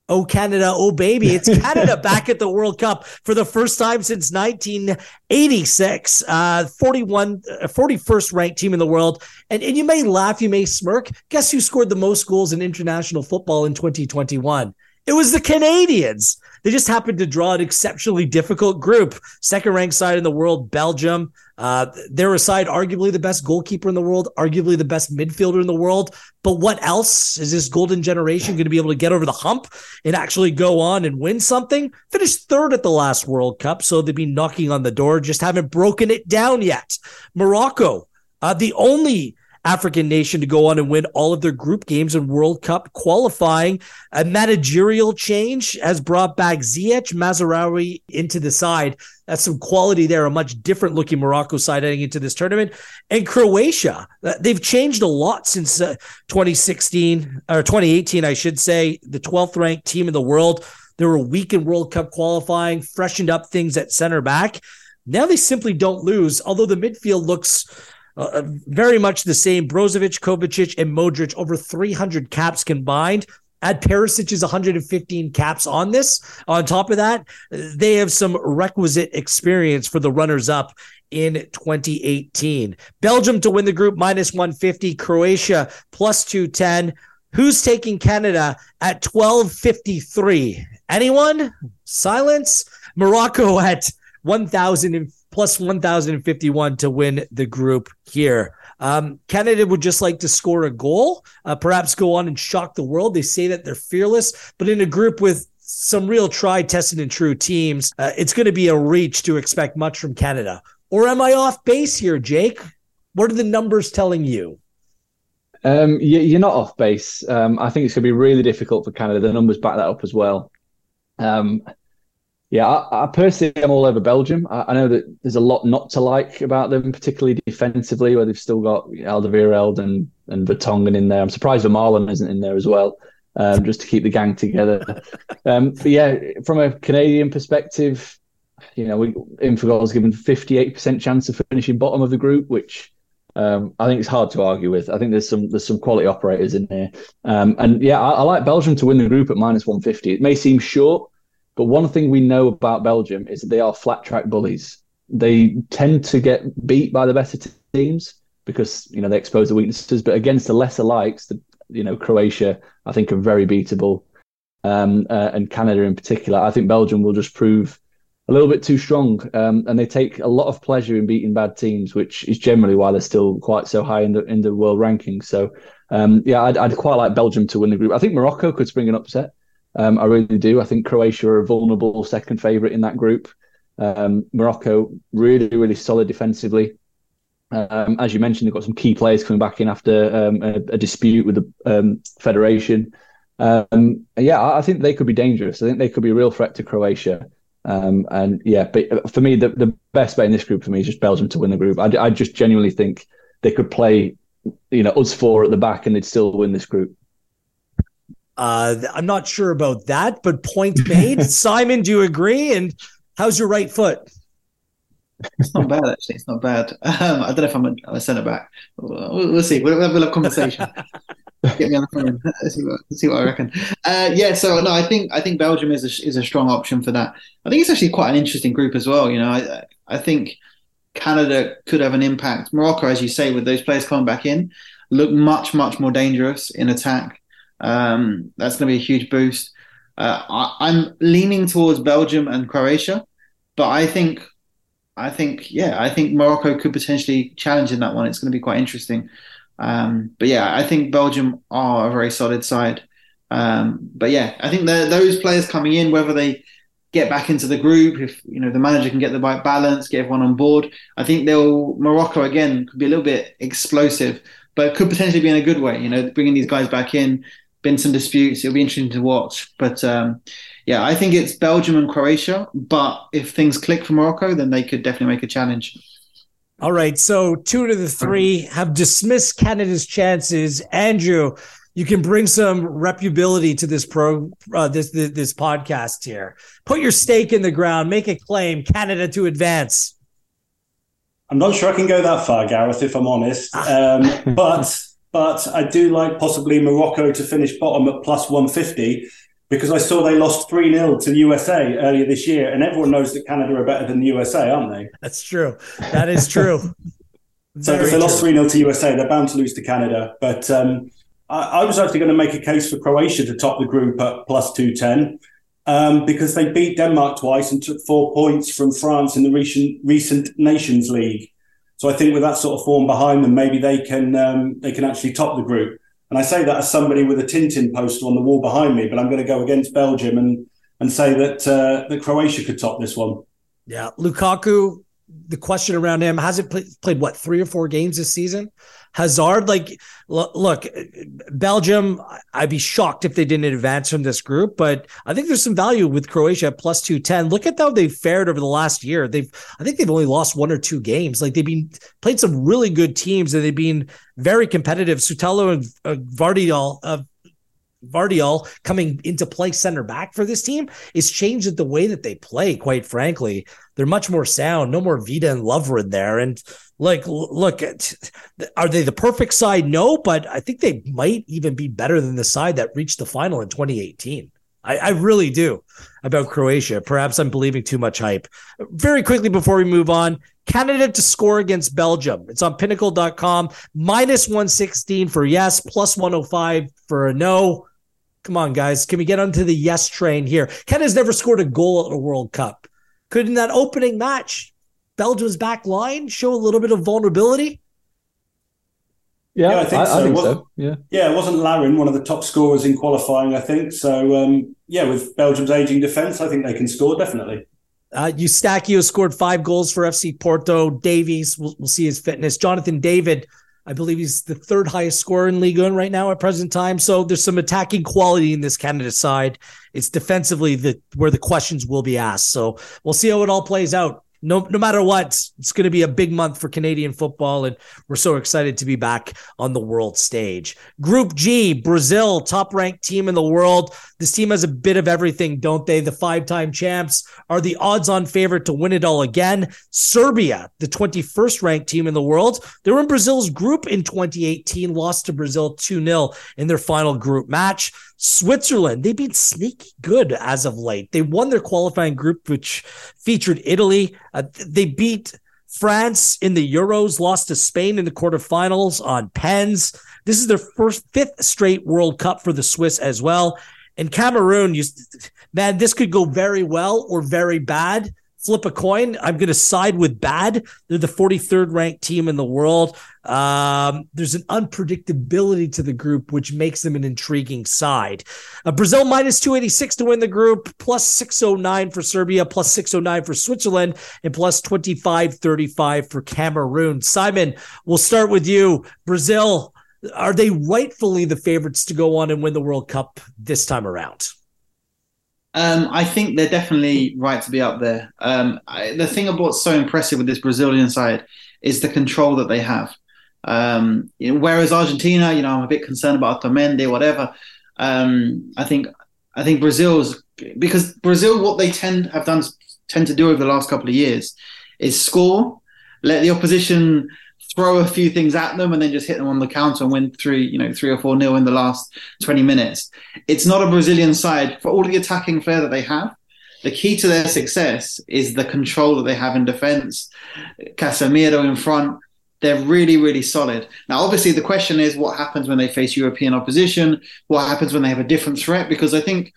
[SPEAKER 3] Oh Canada, oh baby, it's Canada back at the World Cup for the first time since 1986. Uh 41 41st uh, ranked team in the world. And and you may laugh, you may smirk. Guess who scored the most goals in international football in 2021? It was the Canadians. They just happened to draw an exceptionally difficult group. Second ranked side in the world, Belgium. Uh, they're a side, arguably the best goalkeeper in the world, arguably the best midfielder in the world. But what else is this golden generation going to be able to get over the hump and actually go on and win something? Finished third at the last World Cup, so they'd be knocking on the door, just haven't broken it down yet. Morocco, uh, the only African nation to go on and win all of their group games in World Cup qualifying. A managerial change has brought back Ziyech Mazraoui into the side. That's some quality there, a much different looking Morocco side heading into this tournament. And Croatia, uh, they've changed a lot since uh, 2016 or 2018, I should say, the 12th ranked team in the world. They were weak in World Cup qualifying, freshened up things at center back. Now they simply don't lose, although the midfield looks uh, uh, very much the same. Brozovic, Kovacic, and Modric over 300 caps combined. Add Perisic's 115 caps on this. On top of that, they have some requisite experience for the runners up in 2018. Belgium to win the group minus 150, Croatia plus 210. Who's taking Canada at 1253? Anyone? Silence. Morocco at 1000 plus 1,051 to win the group here. Um, Canada would just like to score a goal, uh, perhaps go on and shock the world. They say that they're fearless, but in a group with some real tried, tested, and true teams, uh, it's going to be a reach to expect much from Canada. Or am I off base here, Jake? What are the numbers telling you?
[SPEAKER 4] Um, you, are not off base. Um, I think it's going to be really difficult for Canada. The numbers back that up as well. Um, yeah, I, I, personally am all over Belgium. I, I, know that there's a lot not to like about them, particularly defensively, where they've still got Alderweireld and and Vertonghen in there. I'm surprised Vermaelen isn't in there as well, um, just to keep the gang together. Um, but yeah, from a Canadian perspective, you know, we Infogol given 58% chance of finishing bottom of the group, which um, I think it's hard to argue with. I think there's some there's some quality operators in there, um, and yeah, I, I, like Belgium to win the group at minus 150. It may seem short, but one thing we know about Belgium is that they are flat track bullies. They tend to get beat by the better teams because you know they expose the weaknesses, but against the lesser likes, the you know Croatia, I think are very beatable, um, uh, and Canada in particular. I think Belgium will just prove a little bit too strong, um, and they take a lot of pleasure in beating bad teams, which is generally why they're still quite so high in the in the world rankings. So, um, yeah, I'd, I'd, quite like Belgium to win the group. I think Morocco could spring an upset. Um, I really do. I think Croatia are a vulnerable second favourite in that group. Um, Morocco really, really solid defensively. Um, as you mentioned, they've got some key players coming back in after um, a, a, dispute with the federation. yeah, I, I think they could be dangerous. I think they could be a real threat to Croatia. Um, and yeah, but for me, the, the best bet in this group for me is just Belgium to win the group. I, I just genuinely think they could play, you know, us four at the back and they'd still win this group.
[SPEAKER 3] Uh, I'm not sure about that, but point made. Simon, do you agree? And how's your right foot?
[SPEAKER 6] It's not bad, actually. It's not bad. Um, I don't know if I'm a, a centre back. We'll, we'll, see. We'll, we'll have a conversation. Get me on the phone. Let's see what, see what I reckon. Uh, yeah. So no, I think I think Belgium is a, is a strong option for that. I think it's actually quite an interesting group as well. You know, I I think Canada could have an impact. Morocco, as you say, with those players coming back in, look much much more dangerous in attack. Um, that's going to be a huge boost. Uh, I, am leaning towards Belgium and Croatia, but I think I think yeah, I think Morocco could potentially challenge in that one. It's going to be quite interesting. Um, but yeah, I think Belgium are a very solid side. Um, but yeah, I think those players coming in, whether they get back into the group, if you know the manager can get the right balance, get everyone on board, I think they'll Morocco again could be a little bit explosive, but could potentially be in a good way. You know, bringing these guys back in, been some disputes. It'll be interesting to watch. But um, yeah, I think it's Belgium and Croatia. But if things click for Morocco, then they could definitely make a challenge.
[SPEAKER 3] All right. So two to the three have dismissed Canada's chances. Andrew, you can bring some reputability to this pro uh, this, this, this podcast here. Put your stake in the ground. Make a claim. Canada to advance.
[SPEAKER 5] I'm not sure I can go that far, Gareth. If I'm honest, um, but but I do like possibly Morocco to finish bottom at plus 150 because I saw they lost 3 0 to the USA earlier this year, and everyone knows that Canada are better than the USA, aren't they?
[SPEAKER 3] That's true. That is true.
[SPEAKER 5] so if they lost 3 0 to USA, they're bound to lose to Canada. But um, I, I, was actually going to make a case for Croatia to top the group at plus 210. Um, because they beat Denmark twice and took four points from France in the recent recent Nations League. So I think with that sort of form behind them, maybe they can um, they can actually top the group. And I say that as somebody with a Tintin poster on the wall behind me, but I'm going to go against Belgium and and say that uh, that Croatia could top this one.
[SPEAKER 3] Yeah, Lukaku. The question around him hasn't play, played what three or four games this season. Hazard, like, look, Belgium, I'd be shocked if they didn't advance from this group, but I think there's some value with Croatia at plus 210. Look at how they've fared over the last year. They've, I think they've only lost one or two games. Like, they've been played some really good teams and they've been very competitive. Sutalo and uh, Gvardiol, uh, Gvardiol coming into play center back for this team is changed the way that they play, quite frankly. They're much more sound, no more Vida and Lovren there. And like, look, at are they the perfect side? No, but I think they might even be better than the side that reached the final in 2018. I, I really do about Croatia. Perhaps I'm believing too much hype. Very quickly before we move on, Canada to score against Belgium. It's on pinnacle.com. Minus 116 for yes, plus 105 for a no. Come on, guys. Can we get onto the yes train here? Canada's never scored a goal at a World Cup. Could in that opening match, Belgium's back line show a little bit of vulnerability?
[SPEAKER 4] Yeah, yeah I think, I, so. I think so. Yeah,
[SPEAKER 5] yeah. It wasn't Larin one of the top scorers in qualifying. I think so. Um, yeah, with Belgium's aging defence, I think they can score definitely.
[SPEAKER 3] Uh, Eustáquio scored five goals for FC Porto. Davies, we'll, we'll see his fitness. Jonathan David I believe he's the third highest scorer in Ligue 1 right now at present time. So there's some attacking quality in this Canada side. It's defensively the where the questions will be asked. So we'll see how it all plays out no no matter what, it's going to be a big month for Canadian football, and we're so excited to be back on the world stage. Group G, Brazil, top ranked team in the world. This team has a bit of everything, don't they? The five time champs are the odds on favorite to win it all again. Serbia, the 21st ranked team in the world. They were in Brazil's group in 2018, lost to Brazil 2 0 in their final group match. Switzerland, they've been sneaky good as of late. They won their qualifying group, which featured Italy. Uh, they beat France in the Euros, lost to Spain in the quarterfinals on pens. This is their first fifth straight World Cup for the Swiss as well. And Cameroon, you, man, this could go very well or very bad flip a coin, I'm going to side with bad. They're the 43rd ranked team in the world. Um, there's an unpredictability to the group, which makes them an intriguing side. Uh, Brazil minus 286 to win the group, plus 609 for Serbia, plus 609 for Switzerland, and plus 2535 for Cameroon. Simon, we'll start with you. Brazil, are they rightfully the favorites to go on and win the World Cup this time around?
[SPEAKER 6] Um, I think they're definitely right to be up there. Um, I, the thing about what's so impressive with this Brazilian side is the control that they have. Um, you know, whereas Argentina, you know, I'm a bit concerned about Otamendi, whatever. Um, I think I think Brazil's because Brazil, what they tend have done tend to do over the last couple of years is score, let the opposition throw a few things at them and then just hit them on the counter and win three, you know, three or four nil in the last 20 minutes. It's not a Brazilian side for all the attacking flair that they have. The key to their success is the control that they have in defense. Casemiro in front, they're really, really solid. Now, obviously, the question is what happens when they face European opposition? What happens when they have a different threat? Because I think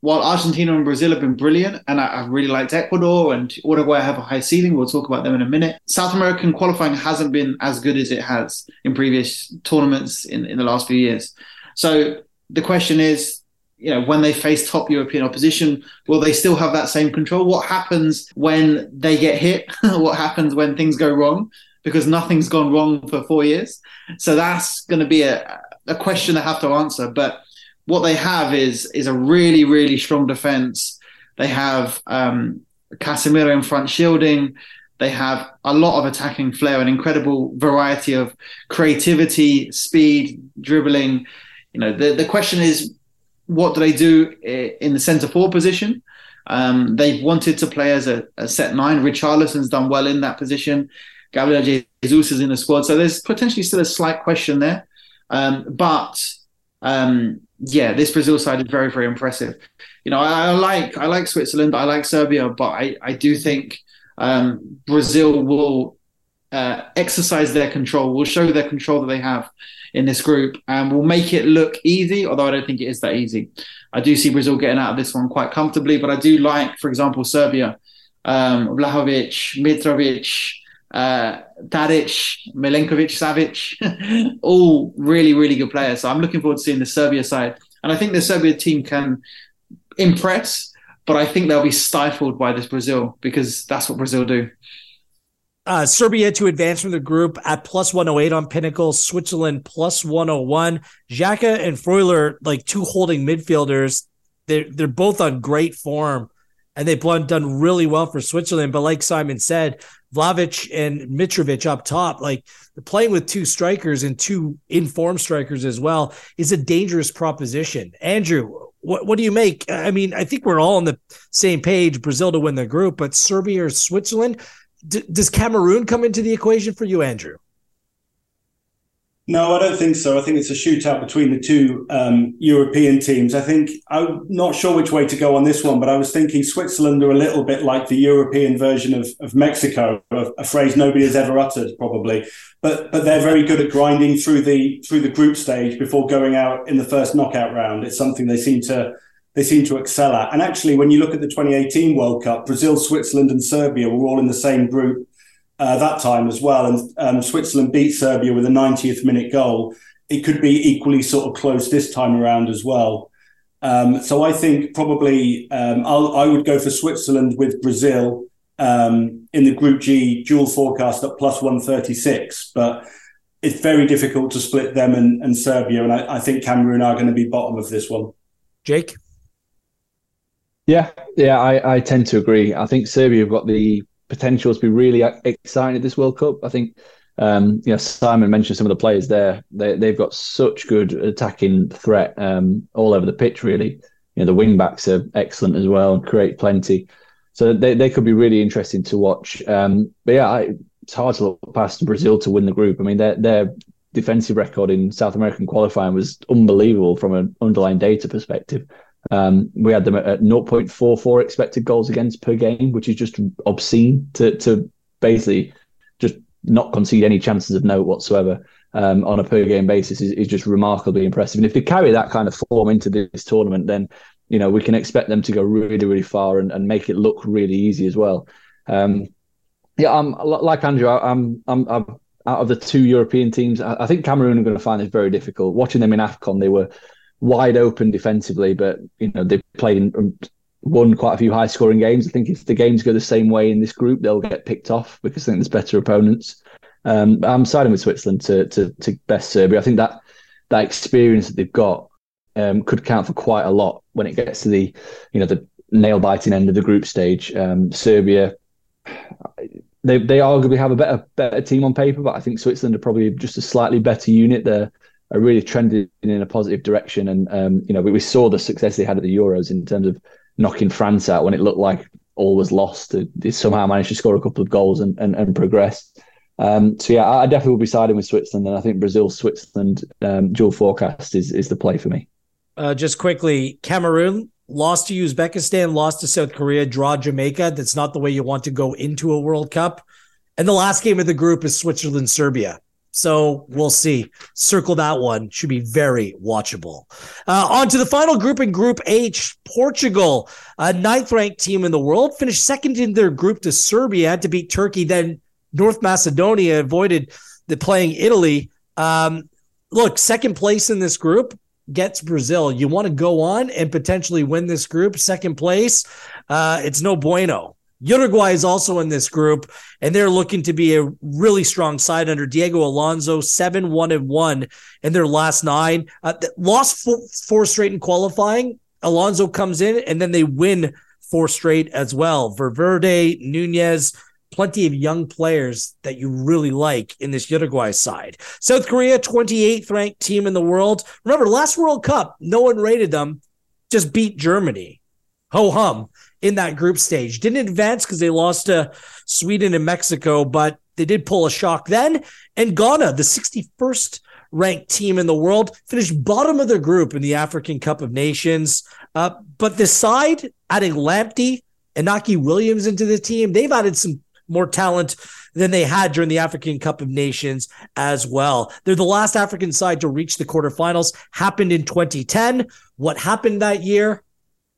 [SPEAKER 6] while Argentina and Brazil have been brilliant, and I, have really liked Ecuador and Uruguay have a high ceiling, we'll talk about them in a minute. South American qualifying hasn't been as good as it has in previous tournaments in, in the last few years. So the question is, you know, when they face top European opposition, will they still have that same control? What happens when they get hit? what happens when things go wrong? Because nothing's gone wrong for four years. So that's going to be a, a question I have to answer. But what they have is is a really really strong defense. They have um, Casemiro in front shielding. They have a lot of attacking flair, an incredible variety of creativity, speed, dribbling. You know, the the question is, what do they do in the centre forward position? Um, they've wanted to play as a, a set nine. Richarlison's done well in that position. Gabriel Jesus is in the squad, so there's potentially still a slight question there. Um, but um, yeah, this Brazil side is very, very impressive. You know, I, I like I like Switzerland, I like Serbia, but I, I do think um, Brazil will uh, exercise their control, will show their control that they have in this group, and will make it look easy. Although I don't think it is that easy. I do see Brazil getting out of this one quite comfortably, but I do like, for example, Serbia, um, Vlahovic, Mitrovic uh, Tadic, Milenkovic, Savic, all really, really good players. So I'm looking forward to seeing the Serbia side. And I think the Serbia team can impress, but I think they'll be stifled by this Brazil because that's what Brazil do.
[SPEAKER 3] Uh, Serbia to advance from the group at plus 108 on Pinnacle, Switzerland plus 101. Xhaka and Freuler, like two holding midfielders, they're, they're both on great form and they've done really well for Switzerland. But like Simon said, Vlahovic and Mitrovic up top, like playing with two strikers and two informed strikers as well, is a dangerous proposition. Andrew, what, what do you make? I mean, I think we're all on the same page Brazil to win the group, but Serbia or Switzerland? D- does Cameroon come into the equation for you, Andrew?
[SPEAKER 5] No, I don't think so. I think it's a shootout between the two um, European teams. I think I'm not sure which way to go on this one, but I was thinking Switzerland are a little bit like the European version of, of Mexico, a, a phrase nobody has ever uttered, probably. But but they're very good at grinding through the through the group stage before going out in the first knockout round. It's something they seem to they seem to excel at. And actually, when you look at the 2018 World Cup, Brazil, Switzerland, and Serbia were all in the same group uh, that time as well. And um, Switzerland beat Serbia with a 90th minute goal. It could be equally sort of close this time around as well. Um, so I think probably um, i would go for Switzerland with Brazil um, in the Group G dual forecast at plus 136. But it's very difficult to split them and, and Serbia, and I, I think Cameroon are going to be bottom of this one.
[SPEAKER 3] Jake.
[SPEAKER 4] Yeah, yeah, I, I tend to agree. I think Serbia have got the potential to be really exciting at this World Cup. I think, um, you know, Simon mentioned some of the players there. They they've got such good attacking threat um, all over the pitch. Really, you know, the wing backs are excellent as well and create plenty. So they, they could be really interesting to watch. Um, but yeah, I, it's hard to look past Brazil to win the group. I mean, their their defensive record in South American qualifying was unbelievable from an underlying data perspective. Um, we had them at, 0.44 expected goals against per game, which is just obscene to to basically just not concede any chances of note whatsoever um, on a per game basis is, is just remarkably impressive. And if they carry that kind of form into this tournament, then you know we can expect them to go really really far and, and make it look really easy as well. Um, yeah, I'm like Andrew. I'm, I'm, I'm out of the two European teams. I, think Cameroon are going to find this very difficult. Watching them in Afcon, they were wide open defensively, but you know they played and um, won quite a few high scoring games. I think if the games go the same way in this group, they'll get picked off because I think there's better opponents. Um, I'm siding with Switzerland to, to to best Serbia. I think that that experience that they've got um, could count for quite a lot when it gets to the you know the nail biting end of the group stage. Um, Serbia. They, they arguably have a better better team on paper, but I think Switzerland are probably just a slightly better unit. They're are really trending in a positive direction. And um, you know, we, we, saw the success they had at the Euros in terms of knocking France out when it looked like all was lost. They somehow managed to score a couple of goals and and, and progress. Um, so yeah, I definitely will be siding with Switzerland, and I think Brazil, Switzerland, um, dual forecast is is the play for me.
[SPEAKER 3] Uh, just quickly, Cameroon lost to Uzbekistan, lost to South Korea, draw Jamaica. That's not the way you want to go into a World Cup. And the last game of the group is Switzerland, Serbia. So we'll see. Circle that one. Should be very watchable. Uh, on to the final group in Group H. Portugal, a ninth ranked team in the world, finished second in their group to Serbia, had to beat Turkey. Then North Macedonia avoided the playing Italy. Um, look, second place in this group gets Brazil. You want to go on and potentially win this group. Second place, uh, it's no bueno. Uruguay is also in this group, and they're looking to be a really strong side under Diego Alonso, seven one and one in their last nine. Uh, lost four, four straight in qualifying. Alonso comes in, and then they win four straight as well. Valverde, Nunez, plenty of young players that you really like in this Uruguay side. South Korea, 28th ranked team in the world. Remember, last World Cup, no one rated them, just beat Germany. Ho hum in that group stage. Didn't advance because they lost to Sweden and Mexico, but they did pull a shock then. And Ghana, the 61st ranked team in the world, finished bottom of their group in the African Cup of Nations. Uh, but the side, adding Lamptey and Iñaki Williams into the team, they've added some more talent than they had during the African Cup of Nations as well. They're the last African side to reach the quarterfinals, happened in 2010. What happened that year?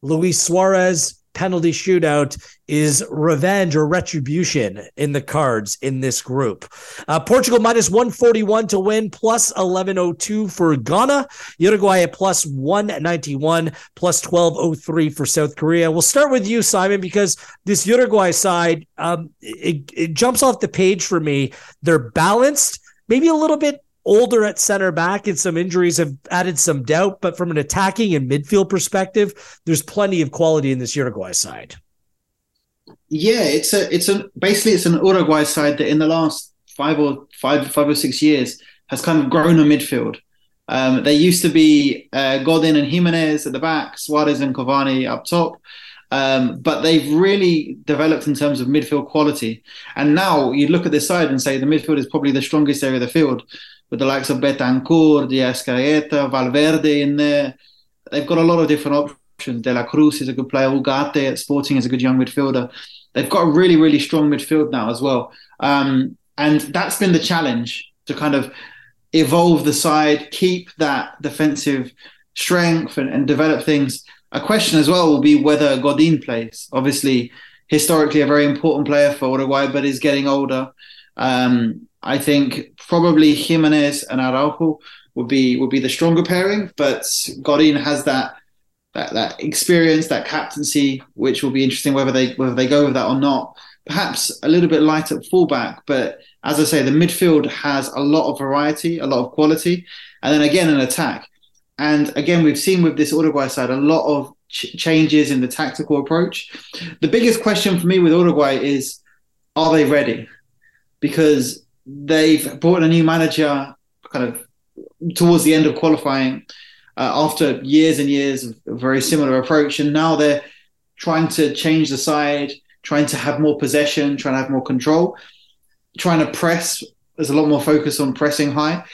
[SPEAKER 3] Luis Suarez penalty shootout is revenge or retribution in the cards in this group. Uh, Portugal minus 141 to win, plus 1102 for Ghana. Uruguay at plus 191, plus 1203 for South Korea. We'll start with you, Simon, because this Uruguay side, um, it, it jumps off the page for me. They're balanced, maybe a little bit older at center back and some injuries have added some doubt. But from an attacking and midfield perspective, there's plenty of quality in this Uruguay side.
[SPEAKER 6] Yeah, it's a it's a basically it's an Uruguay side that in the last five or five five or six years has kind of grown a midfield. Um, they used to be uh, Godin and Jimenez at the back, Suarez and Cavani up top. Um, but they've really developed in terms of midfield quality. And now you look at this side and say the midfield is probably the strongest area of the field with the likes of Bentancur, De Arrascaeta, Valverde in there. They've got a lot of different options. De La Cruz is a good player. Ugarte at Sporting is a good young midfielder. They've got a really, really strong midfield now as well. Um, and that's been the challenge to kind of evolve the side, keep that defensive strength and, and develop things. A question as well will be whether Godin plays. Obviously, historically a very important player for Uruguay, but is getting older. Um, I think probably Jimenez and Araujo would be would be the stronger pairing, but Godin has that that that experience, that captaincy, which will be interesting whether they whether they go with that or not. perhaps a little bit light at fullback, but as I say, the midfield has a lot of variety, a lot of quality, and then again an attack. And again, we've seen with this Uruguay side a lot of ch- changes in the tactical approach. The biggest question for me with Uruguay is, are they ready? Because they've brought a new manager kind of towards the end of qualifying uh, after years and years of a very similar approach, and now they're trying to change the side, trying to have more possession, trying to have more control, trying to press. There's a lot more focus on pressing high,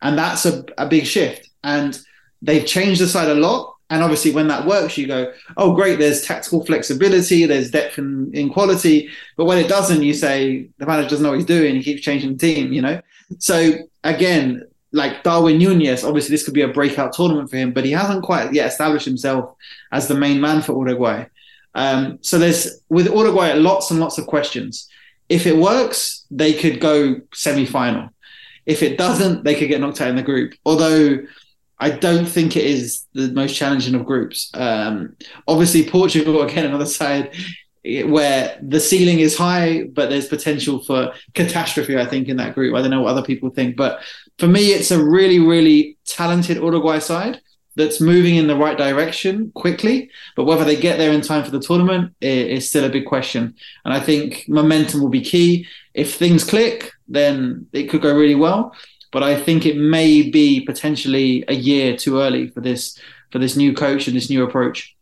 [SPEAKER 6] and that's a, a big shift. And they've changed the side a lot. And obviously, when that works, you go, "Oh, great! There's tactical flexibility, there's depth in, in quality." But when it doesn't, you say the manager doesn't know what he's doing. He keeps changing the team, you know. So again, like Darwin Nunez, obviously this could be a breakout tournament for him, but he hasn't quite yet established himself as the main man for Uruguay. Um, so there's with Uruguay lots and lots of questions. If it works, they could go semi-final. If it doesn't, they could get knocked out in the group. Although I don't think it is the most challenging of groups. Um, obviously, Portugal again another side where the ceiling is high, but there's potential for catastrophe. I think in that group. I don't know what other people think, but for me, it's a really, really talented Uruguay side that's moving in the right direction quickly. But whether they get there in time for the tournament is still a big question. And I think momentum will be key. If things click, then it could go really well. But I think it may be potentially a year too early for this for this new coach and this new approach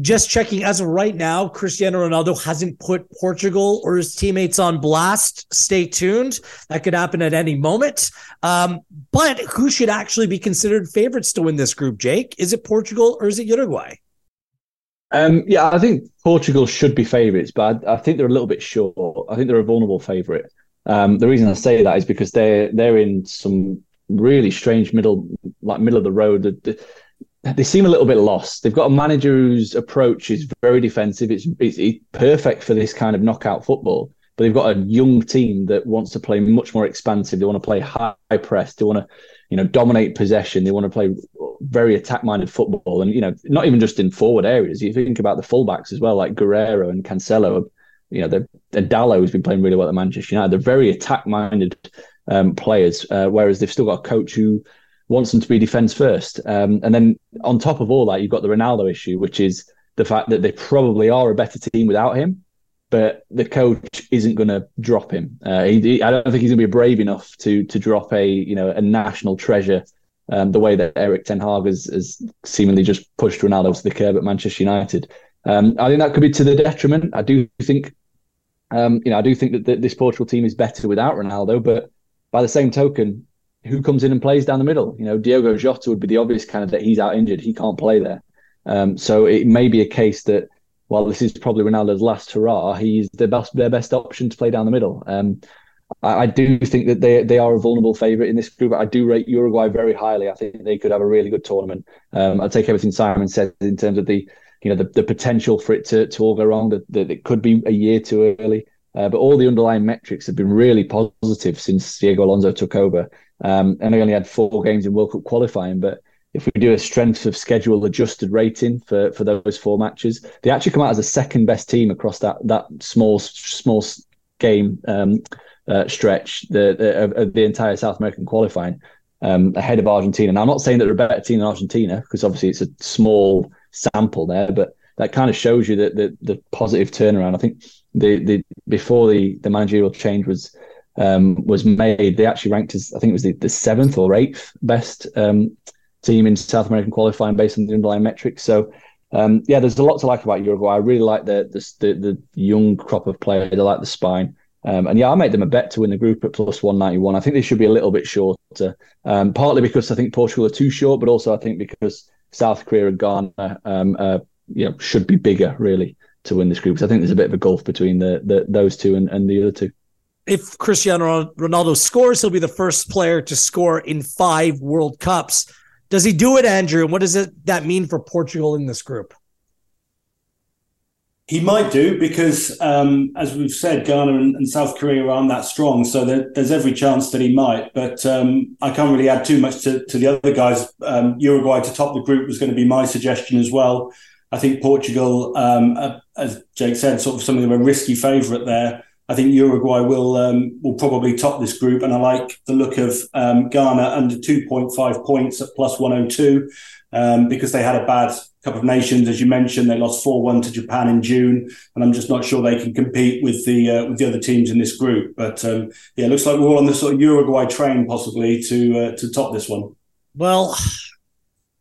[SPEAKER 3] just checking as of right now, Cristiano Ronaldo hasn't put Portugal or his teammates on blast. Stay tuned. That could happen at any moment. Um, but who should actually be considered favorites to win this group, Jake? Is it Portugal or is it Uruguay?
[SPEAKER 4] Um, yeah, I think Portugal should be favourites, but I, I, think they're a little bit short. I think they're a vulnerable favourite. Um, the reason I say that is because they're they're in some really strange middle, like middle of the road. The, the, they seem a little bit lost. They've got a manager whose approach is very defensive. It's, it's, it's, perfect for this kind of knockout football. But they've got a young team that wants to play much more expansive. They want to play high press. They want to, you know, dominate possession. They want to play very attack-minded football. And you know, not even just in forward areas. You think about the fullbacks as well, like Guerreiro and Cancelo. You know, the, Dalot has been playing really well at Manchester United. They're very attack-minded um, players, uh, whereas they've still got a coach who wants them to be defence first. Um, and then on top of all that, you've got the Ronaldo issue, which is the fact that they probably are a better team without him, but the coach isn't going to drop him. Uh, he, he, I don't think he's going to be brave enough to to drop a you know a national treasure. Um, the way that Erik Ten Hag has, has, seemingly just pushed Ronaldo to the curb at Manchester United, um, I think that could be to the detriment. I do think, um, you know, I do think that this Portugal team is better without Ronaldo, but by the same token, who comes in and plays down the middle? You know, Diogo Jota would be the obvious candidate. He's out injured. He can't play there. Um, so it may be a case that while this is probably Ronaldo's last hurrah, he's best their best option to play down the middle. Um, I, I, do think that they they are a vulnerable favourite in this group. I do rate Uruguay very highly. I think they could have a really good tournament. Um, I take everything Simon said in terms of the you know the, the potential for it to, to all go wrong. That, that it could be a year too early. Uh, but all the underlying metrics have been really positive since Diego Alonso took over. Um, and they only had four games in World Cup qualifying. But if we do a strength of schedule adjusted rating for, for those four matches, they actually come out as a second best team across that that small small game um, uh, stretch the, the, the entire South American qualifying. Um, ahead of Argentina. Now, I'm not saying that they're a better team than Argentina because obviously it's a small sample there, but that kind of shows you that the, the positive turnaround. I think the, the before the, the managerial change was um, was made, they actually ranked as I think it was the, the seventh or eighth best um, team in South American qualifying based on the underlying metrics. So um, yeah, there's a lot to like about Uruguay. I really like the the, the young crop of players. I like the spine. Um, and yeah, I made them a bet to win the group at plus 191. I think they should be a little bit shorter, um, partly because I think Portugal are too short, but also I think because South Korea and Ghana, um, uh, you know, should be bigger really to win this group. Because I think there's a bit of a gulf between the, the those two and, and the other two
[SPEAKER 3] if Cristiano Ronaldo scores, he'll be the first player to score in five World Cups. Does he do it, Andrew? And what does it, that mean for Portugal in this group?
[SPEAKER 5] He might do because, um, as we've said, Ghana and, and, South Korea aren't that strong. So there, there's every chance that he might. But um, I can't really add too much to, to the other guys. Um, Uruguay to top the group was going to be my suggestion as well. I think Portugal, uh, as Jake said, sort of something of a risky favourite there I think Uruguay will um, will probably top this group, and I like the look of um, Ghana under 2.5 points at plus 102 um, because they had a bad Cup of Nations, as you mentioned. They lost 4 1 to Japan in June, and I'm just not sure they can compete with the uh, with the other teams in this group. But um, yeah, it looks like we're all on the sort of Uruguay train possibly to uh, to top this one.
[SPEAKER 3] Well,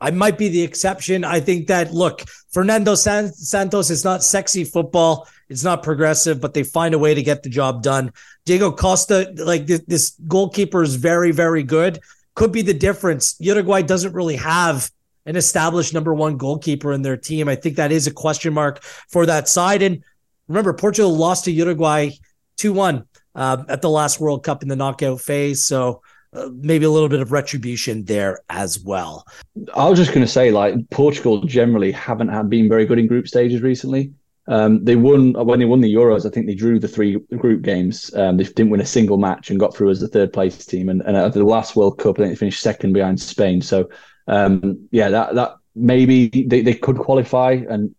[SPEAKER 3] I might be the exception. I think that look, Fernando San- Santos is not sexy football. It's not progressive, but they find a way to get the job done. Diogo Costa, like this goalkeeper, is very, very good. Could be the difference. Uruguay doesn't really have an established number one goalkeeper in their team. I think that is a question mark for that side. And remember, Portugal lost to Uruguay 2 1 uh, at the last World Cup in the knockout phase. So uh, maybe a little bit of retribution there as well.
[SPEAKER 4] I was just going to say, like, Portugal generally haven't had been very good in group stages recently. Um, they won when they won the Euros. I think they drew the three group games. Um, they didn't win a single match and got through as the third place team. And, and at the last World Cup, I think they finished second behind Spain. So um, yeah, that that maybe they, they could qualify. And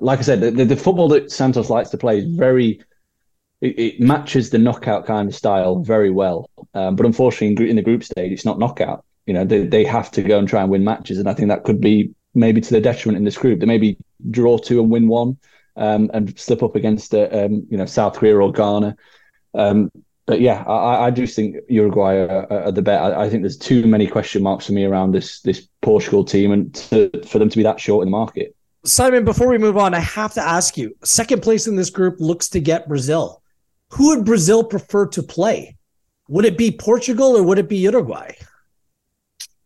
[SPEAKER 4] like I said, the, the football that Santos likes to play is very it, it matches the knockout kind of style very well. Um, but unfortunately, in, the group stage, it's not knockout. You know, they they have to go and try and win matches, and I think that could be maybe to their detriment in this group. They maybe draw two and win one, um, and slip up against uh, um, you know South Korea or Ghana. Um, but yeah, I, I do think Uruguay are, are the bet. I, I, think there's too many question marks for me around this this Portugal team, and to, for them to be that short in the market.
[SPEAKER 3] Simon, before we move on, I have to ask you: second place in this group looks to get Brazil. Who would Brazil prefer to play? Would it be Portugal or would it be Uruguay?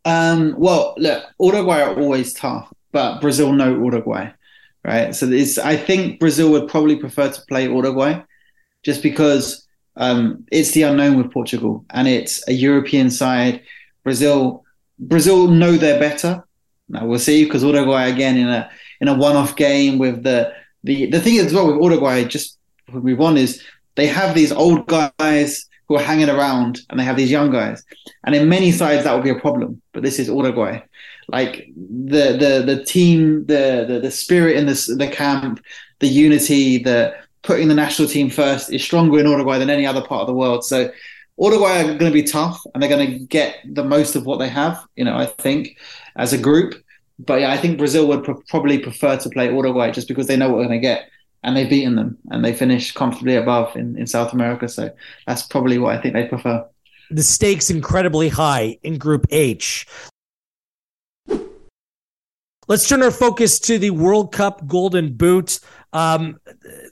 [SPEAKER 6] Um, well, look, Uruguay are always tough, but Brazil know Uruguay, right? So it's, I think Brazil would probably prefer to play Uruguay, just because um, it's the unknown with Portugal, and it's a European side. Brazil, Brazil know they're better. Now we'll see because Uruguay again in a in a one-off game with the the the thing as well with Uruguay. Just we won is they have these old guys who are hanging around, and they have these young guys. And in many sides that would be a problem, but this is Uruguay. Like the the the team, the the, the spirit in this the camp, the unity, the putting the national team first is stronger in Uruguay than any other part of the world. So Uruguay are going to be tough and they're going to get the most of what they have, you know, I think, as a group. But yeah, I think Brazil would pr- probably prefer to play Uruguay just because they know what they're going to get. And they've beaten them and they finished comfortably above in, in South America. So that's probably what I think they prefer.
[SPEAKER 3] The stakes incredibly high in Group H. Let's turn our focus to the World Cup Golden Boot. Um,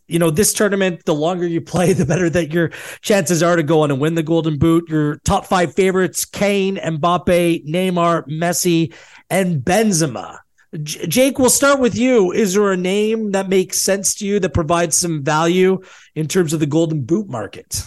[SPEAKER 3] you know, this tournament, the longer you play, the better that your chances are to go on and win the Golden Boot. Your top five favorites: Kane, Mbappe, Neymar, Messi, and Benzema. J- Jake, we'll start with you. Is there a name that makes sense to you that provides some value in terms of the Golden Boot market?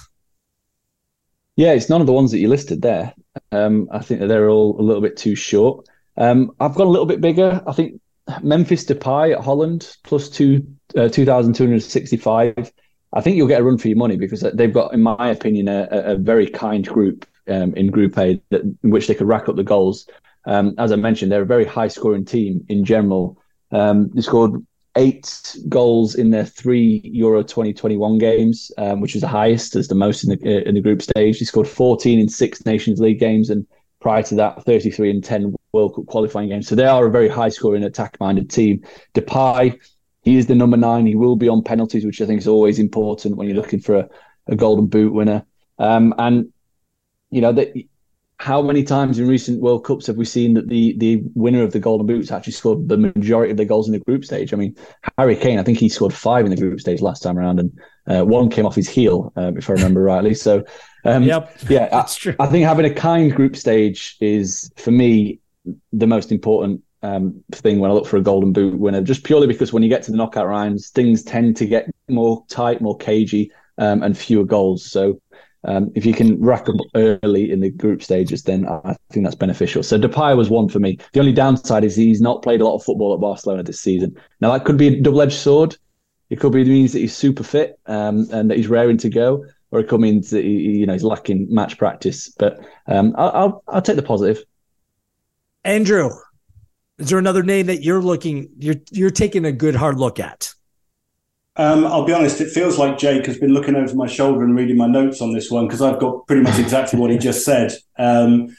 [SPEAKER 4] Yeah, it's none of the ones that you listed there. Um, I think that they're all a little bit too short. Um, I've gone a little bit bigger. I think Memphis Depay at Holland plus two uh, two thousand two hundred sixty five. I think you'll get a run for your money because they've got, in my opinion, a, a very kind group um, in Group A that, in which they could rack up the goals. Um, as I mentioned, they're a very high scoring team in general. Um, they scored eight goals in their three Euro 2021 games, um, which was the highest, as the most in the uh, in the group stage. He scored 14 in six Nations League games and prior to that 33 and 10 World Cup qualifying games. So they are a very high scoring attack minded team. Depay, he is the number nine. He will be on penalties, which I think is always important when you're looking for a, a golden boot winner. Um, and, you know, that how many times in recent World Cups have we seen that the the winner of the Golden Boots actually scored the majority of the goals in the group stage? I mean, Harry Kane, I think he scored five in the group stage last time around, and uh, one came off his heel, uh, if I remember rightly. So, um, yep, yeah, that's I, true. I think having a kind group stage is for me the most important um, thing when I look for a Golden Boot winner, just purely because when you get to the knockout rounds, things tend to get more tight, more cagey, um, and fewer goals. So um, if you can rack up early in the group stages, then I think that's beneficial. So Depay was one for me. The only downside is he's not played a lot of football at Barcelona this season. Now that could be a double-edged sword. It could be it means that he's super fit um, and that he's raring to go, or it could mean that he, you know he's lacking match practice. But um, I'll, I'll, I'll take the positive.
[SPEAKER 3] Andrew, is there another name that you're looking you're you're taking a good hard look at?
[SPEAKER 5] Um, I'll be honest, it feels like Jake has been looking over my shoulder and reading my notes on this one because I've got pretty much exactly what he just said. Um,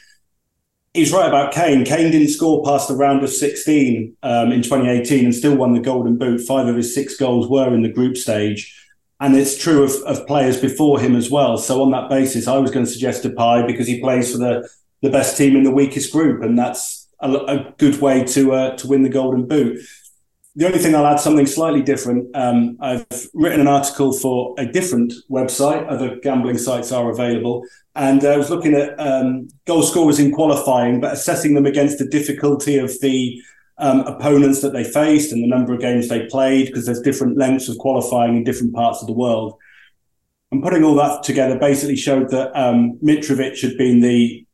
[SPEAKER 5] he's right about Kane. Kane didn't score past the round of 16 um, in 2018 and still won the Golden Boot. Five of his six goals were in the group stage. And it's true of, of players before him as well. So on that basis, I was going to suggest Depay because he plays for the, the best team in the weakest group. And that's a, a good way to uh, to win the Golden Boot. The only thing I'll add something slightly different. Um, I've written an article for a different website. Other gambling sites are available, and I was looking at um, goal scorers in qualifying, but assessing them against the difficulty of the um, opponents that they faced and the number of games they played, because there's different lengths of qualifying in different parts of the world. And putting all that together basically showed that um, Mitrovic had been the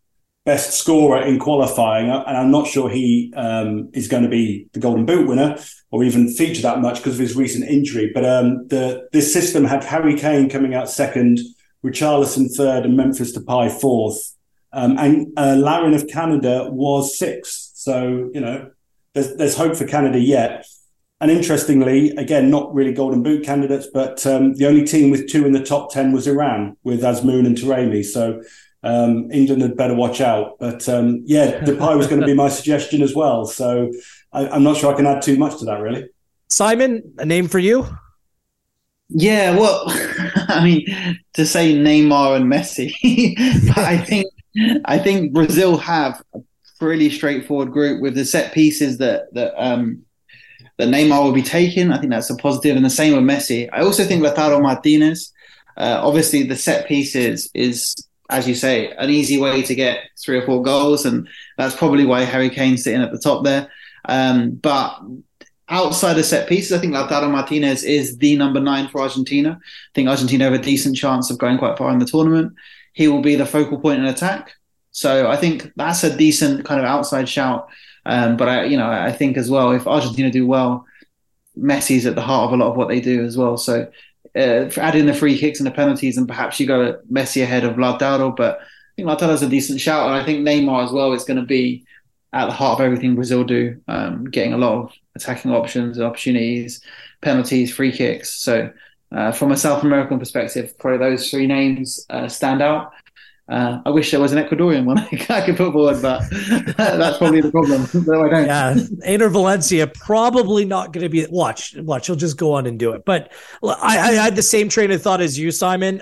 [SPEAKER 5] best scorer in qualifying, and I'm not sure he um, is going to be the Golden Boot winner or even feature that much because of his recent injury. But um, the this system had Harry Kane coming out second, Richarlison third, and Memphis Depay fourth, um, and uh, Larin of Canada was sixth. So you know, there's there's hope for Canada yet. And interestingly, again, not really Golden Boot candidates, but um, the only team with two in the top ten was Iran with Azmoun and Taremi. So um, England had better watch out. But um, yeah, Depay was going to be my suggestion as well. So I, am not sure I can add too much to that, really.
[SPEAKER 3] Simon, a name for you?
[SPEAKER 6] Yeah, well, I mean, to say Neymar and Messi, but I think I think Brazil have pretty straightforward group with the set pieces that that um, that Neymar will be taking. I think that's a positive, and the same with Messi. I also think Lautaro Martinez. Uh, obviously, the set pieces is as you say, an easy way to get three or four goals, and that's probably why Harry Kane's sitting at the top there. Um, but outside of set pieces, I think Lautaro Martinez is the number nine for Argentina. I think Argentina have a decent chance of going quite far in the tournament. He will be the focal point in attack. So I think that's a decent kind of outside shout. Um, but I, you know, I think as well, if Argentina do well, Messi's at the heart of a lot of what they do as well. So uh, the free kicks and the penalties, and perhaps you go Messi ahead of Lautaro. But I think Lautaro's a decent shout, and I think Neymar as well is going to be at the heart of everything Brazil do, um, getting a lot of attacking options, opportunities, penalties, free kicks. So, uh, from a South American perspective, probably those three names uh, stand out. Uh, I wish there was an Ecuadorian one I could put forward, but that's probably the problem. no, I don't.
[SPEAKER 3] Yeah, Enner Valencia probably not going to be. Watch, watch. He'll just go on and do it. But I, I, had the same train of thought as you, Simon.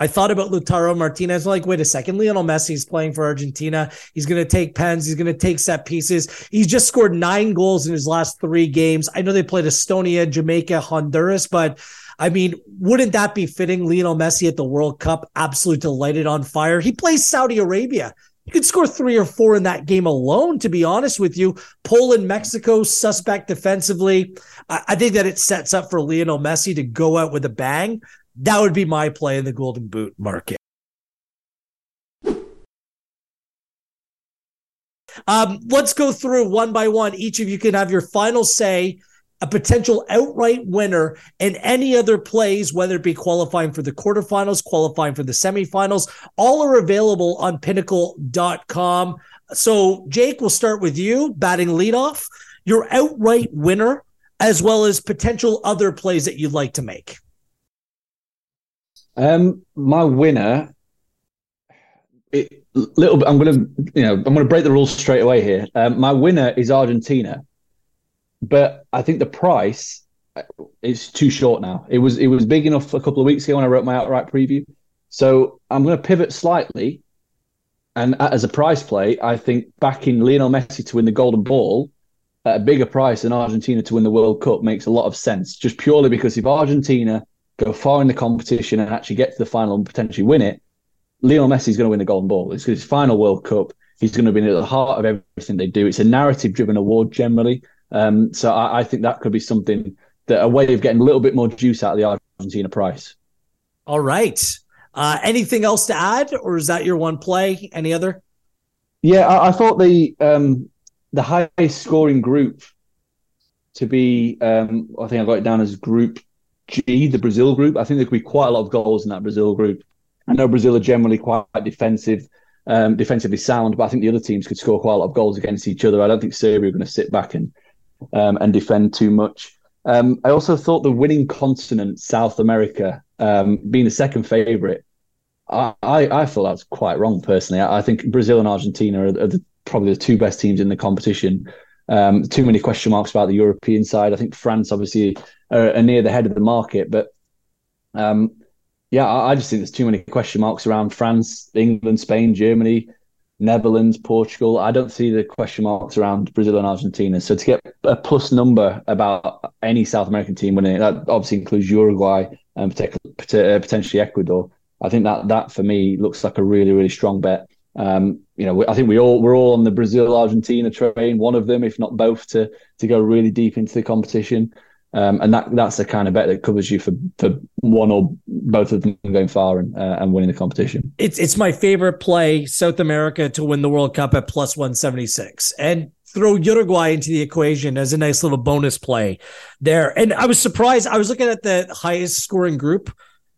[SPEAKER 3] I thought about Lautaro Martinez. Like, wait a second, Lionel Messi's playing for Argentina. He's going to take pens. He's going to take set pieces. He's just scored nine goals in his last three games. I know they played Estonia, Jamaica, Honduras, but I mean, wouldn't that be fitting? Lionel Messi at the World Cup, absolutely delighted on fire. He plays Saudi Arabia. You could score three or four in that game alone, to be honest with you. Poland, Mexico, suspect defensively. I, I think that it sets up for Lionel Messi to go out with a bang. That would be my play in the Golden Boot market. Um, let's go through one by one. Each of you can have your final say a potential outright winner in any other plays, whether it be qualifying for the quarterfinals, qualifying for the semifinals, all are available on pinnacle.com. So, Jake, we'll start with you, batting leadoff. Your outright winner, as well as potential other plays that you'd like to make.
[SPEAKER 4] Um, my winner, it, little bit. I'm gonna, you know, I'm gonna break the rules straight away here. Um, my winner is Argentina but I think the price uh, is too short now. It was it was big enough a couple of weeks ago when I wrote my outright preview. So I'm going to pivot slightly, and as a price play, I think backing Lionel Messi to win the Golden Ball at a bigger price than Argentina to win the World Cup makes a lot of sense. Just purely because if Argentina go far in the competition and actually get to the final and potentially win it, Lionel Messi is going to win the Golden Ball. It's his final World Cup. He's going to be at the heart of everything they do. It's a narrative-driven award generally. Um, so I, I, think that could be something that a way of getting a little bit more juice out of the Argentina price.
[SPEAKER 3] All right. Uh, anything else to add, or is that your one play? Any other?
[SPEAKER 4] Yeah, I, I thought the um, the highest scoring group to be, um, I think I got it down as Group G, the Brazil group. I think there could be quite a lot of goals in that Brazil group. I know Brazil are generally quite defensive, um, defensively sound, but I think the other teams could score quite a lot of goals against each other. I don't think Serbia are going to sit back and um, and defend too much. Um, I also thought the winning continent, South America, um, being the second favourite, I, I, I thought that's quite wrong personally. I, I think Brazil and Argentina are, are the, probably the two best teams in the competition. Um, too many question marks about the European side. I think France obviously are, are near the head of the market, but um, yeah, I, I, just think there's too many question marks around France, England, Spain, Germany, Netherlands, Portugal. I don't see the question marks around Brazil and Argentina. So to get a plus number about any South American team winning that obviously includes Uruguay and potentially Ecuador. I think that that for me looks like a really really strong bet. Um, you know, I think we all we're all on the Brazil Argentina train, one of them, if not both, to to go really deep into the competition. Um, and that that's the kind of bet that covers you for, for one or both of them going far and uh, and winning the competition.
[SPEAKER 3] It's it's my favorite play, South America to win the World Cup at plus one seventy six, and throw Uruguay into the equation as a nice little bonus play there. And I was surprised. I was looking at the highest scoring group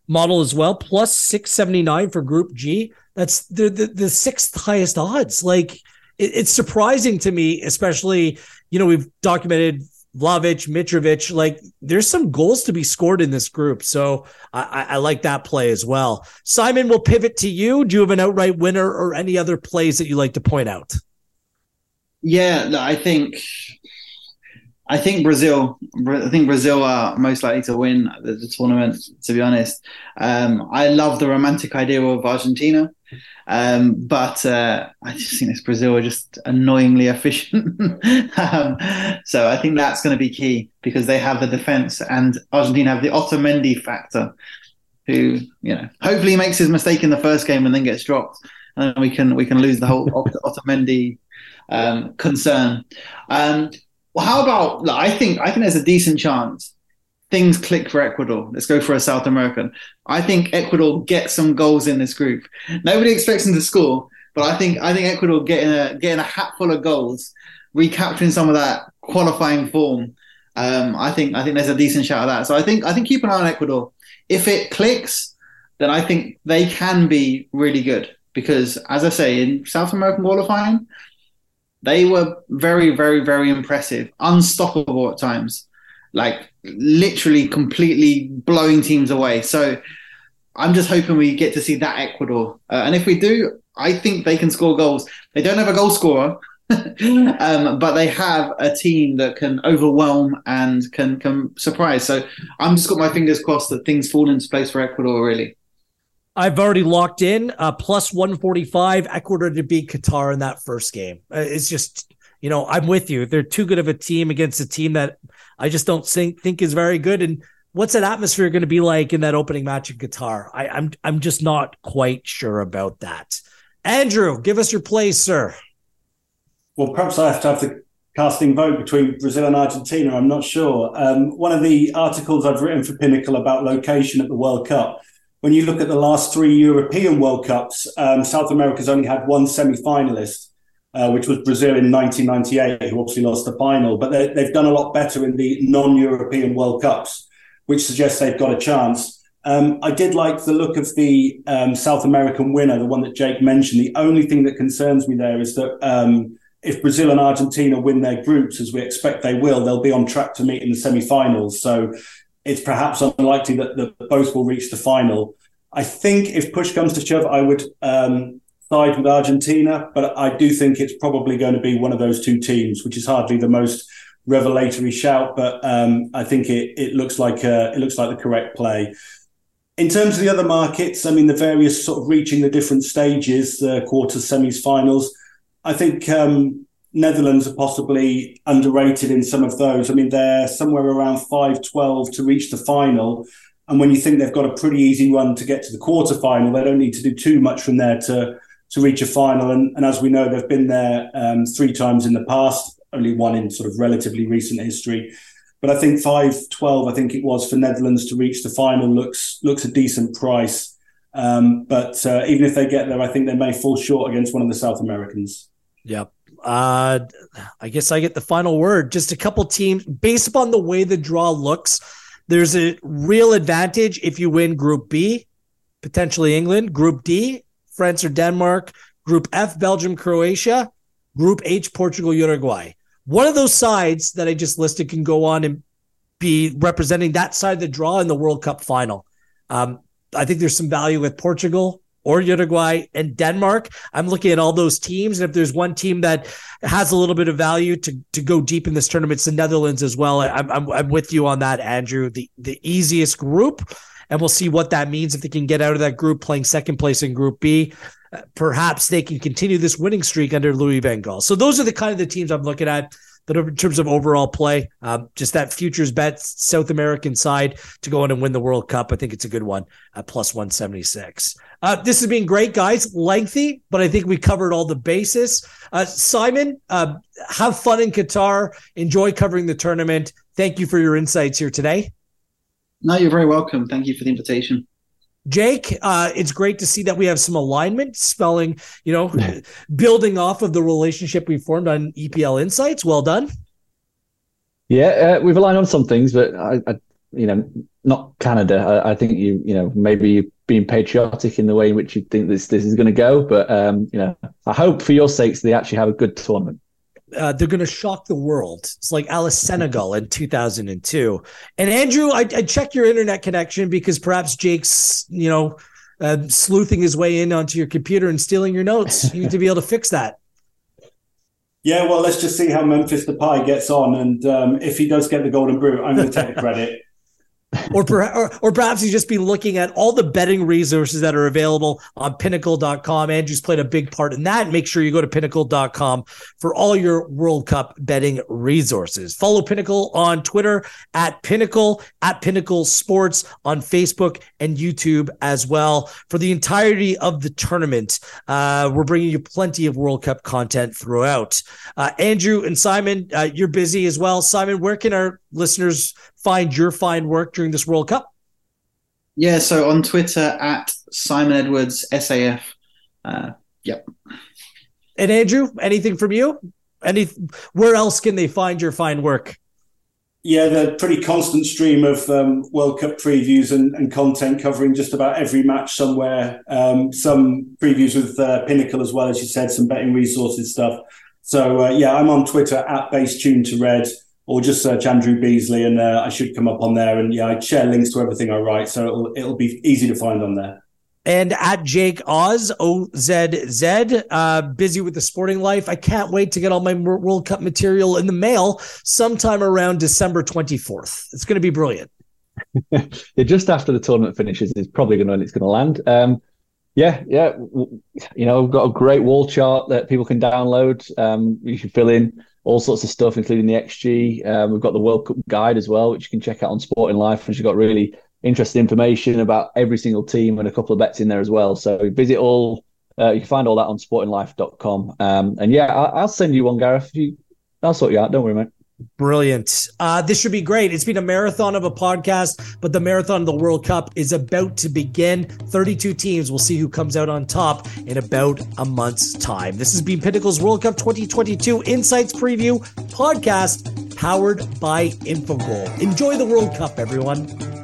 [SPEAKER 3] model as well, plus 679 for Group G. That's the, the, the sixth highest odds. Like, it, it's surprising to me, especially, you know, we've documented Vlahovic, Mitrovic. Like, there's some goals to be scored in this group. So I, I like that play as well. Simon, we'll pivot to you. Do you have an outright winner or any other plays that you like to point out?
[SPEAKER 6] Yeah, I think I think Brazil. I think Brazil are most likely to win the tournament. To be honest, um, I love the romantic idea of Argentina, um, but uh, I just think this Brazil are just annoyingly efficient. um, so I think that's going to be key because they have the defense, and Argentina have the Otamendi factor, who you know hopefully makes his mistake in the first game and then gets dropped, and we can we can lose the whole Otamendi um, concern. Um, well, how about? Look, I think I think there's a decent chance things click for Ecuador. Let's go for a South American. I think Ecuador gets some goals in this group. Nobody expects them to score, but I think I think Ecuador getting a getting a hat full of goals, recapturing some of that qualifying form. Um, I think I think there's a decent shot of that. So I think I think keep an eye on Ecuador. If it clicks, then I think they can be really good because, as I say, in South American qualifying, they were very, very, very impressive, unstoppable at times, like literally completely blowing teams away. So I'm just hoping we get to see that Ecuador. Uh, and if we do, I think they can score goals. They don't have a goal scorer, um, but they have a team that can overwhelm and can can surprise. So I'm just got my fingers crossed that things fall into place for Ecuador. Really.
[SPEAKER 3] I've already locked in uh, plus 145 Ecuador to beat Qatar in that first game. Uh, it's just, you know, I'm with you. They're too good of a team against a team that I just don't think, think is very good. And what's that atmosphere going to be like in that opening match in Qatar? I, I'm I'm just not quite sure about that. Andrew, give us your plays, sir.
[SPEAKER 5] Well, perhaps I have to have the casting vote between Brazil and Argentina. I'm not sure. Um, one of the articles I've written for Pinnacle about location at the World Cup when you look at the last three European World Cups, um, South America's only had one semi-finalist, uh, which was Brazil in 1998, who obviously lost the final. But they, have done a lot better in the non-European World Cups, which suggests they've got a chance. Um, I did like the look of the um, South American winner, the one that Jake mentioned. The only thing that concerns me there is that um, if Brazil and Argentina win their groups, as we expect they will, they'll be on track to meet in the semi-finals. So it's perhaps unlikely that, that both will reach the final. I think if push comes to shove, I would um, side with Argentina, but I do think it's probably going to be one of those two teams, which is hardly the most revelatory shout, but um, I think it, it looks like a, it looks like the correct play. In terms of the other markets, I mean, the various sort of reaching the different stages, the quarters, semis, finals. I think um, Netherlands are possibly underrated in some of those. I mean, they're somewhere around 5-12 to reach the final. And when you think they've got a pretty easy run to get to the quarter final, they don't need to do too much from there to, to reach a final. And, and as we know, they've been there um, three times in the past, only one in sort of relatively recent history. But I think 5-12, I think it was for Netherlands to reach the final looks looks a decent price. Um, but uh, even if they get there, I think they may fall short against one of the South Americans.
[SPEAKER 3] Yep. Uh, I guess I get the final word. Just a couple teams based upon the way the draw looks. There's a real advantage if you win Group B, potentially England. Group D, France or Denmark. Group F, Belgium, Croatia. Group H, Portugal, Uruguay. One of those sides that I just listed can go on and be representing that side of the draw in the World Cup final. Um, I think there's some value with Portugal or Uruguay and Denmark. I'm looking at all those teams, and if there's one team that has a little bit of value to to go deep in this tournament, it's the Netherlands as well. I'm I'm, I'm with you on that, Andrew. The the easiest group, and we'll see what that means if they can get out of that group, playing second place in Group B. Uh, perhaps they can continue this winning streak under Louis Van Gaal. So those are the kind of the teams I'm looking at. But in terms of overall play, um, just that futures bet South American side to go in and win the World Cup, I think it's a good one at plus 176. Uh, this has been great, guys. Lengthy, but I think we covered all the bases. Uh, Simon, uh, have fun in Qatar. Enjoy covering the tournament. Thank you for your insights here today.
[SPEAKER 6] No, you're very welcome. Thank you for the invitation.
[SPEAKER 3] Jake, uh, it's great to see that we have some alignment, spelling, you know, building off of the relationship we formed on EPL Insights. Well done.
[SPEAKER 4] Yeah, uh, we've aligned on some things, but I, I you know, not Canada. I, I, think you, you know, maybe you being patriotic in the way in which you think this this is going to go. But um, you know, I hope for your sakes they actually have a good tournament.
[SPEAKER 3] Uh, they're going to shock the world. It's like Alice Senegal in 2002. And Andrew, I, I checked your internet connection because perhaps Jake's, you know, uh, sleuthing his way in onto your computer and stealing your notes. You need to be able to fix that.
[SPEAKER 5] Yeah, well, let's just see how Memphis Depay gets on, and um, if he does get the golden boot, I'm going to take the credit
[SPEAKER 3] or, per, or, or perhaps you just be looking at all the betting resources that are available on pinnacle.com. Andrew's played a big part in that. Make sure you go to pinnacle.com for all your World Cup betting resources. Follow Pinnacle on Twitter at Pinnacle, at Pinnacle Sports on Facebook and YouTube as well. For the entirety of the tournament, uh, we're bringing you plenty of World Cup content throughout. Uh, Andrew and Simon, uh, you're busy as well. Simon, where can our listeners find your fine work during this World Cup?
[SPEAKER 6] Yeah, so on Twitter at Simon Edwards SAF. Uh, yep.
[SPEAKER 3] And Andrew, anything from you? Any where else can they find your fine work?
[SPEAKER 5] Yeah, the pretty constant stream of um, World Cup previews and, and, content covering just about every match somewhere. Um, some previews with uh, Pinnacle as well, as you said, some betting resources stuff. So uh, yeah, I'm on Twitter at base tune to red or just search Andrew Beasley and uh, I should come up on there. And yeah, I share links to everything I write, so it'll it'll be easy to find on there.
[SPEAKER 3] And at Jake Oz O Z Z, uh, busy with the sporting life. I can't wait to get all my World Cup material in the mail sometime around December twenty fourth. It's going to be brilliant.
[SPEAKER 4] yeah, just after the tournament finishes, it's probably going to it's going to land. Um, yeah, yeah, you know, we've got a great wall chart that people can download. Um, you can fill in all sorts of stuff, including the XG. Um, we've got the World Cup guide as well, which you can check out on Sporting Life, which has got really interesting information about every single team and a couple of bets in there as well. So visit all. Uh, you can find all that on sportinglife.com. Um, and yeah, I- will send you one, Gareth. You, I'll sort you out. Don't worry, mate.
[SPEAKER 3] Brilliant. Uh, this should be great. It's been a marathon of a podcast, but the marathon of the World Cup is about to begin. 32 teams. We'll see who comes out on top in about a month's time. This has been Pinnacle's World Cup 2022 Insights Preview podcast powered by Infogol. Enjoy the World Cup, everyone.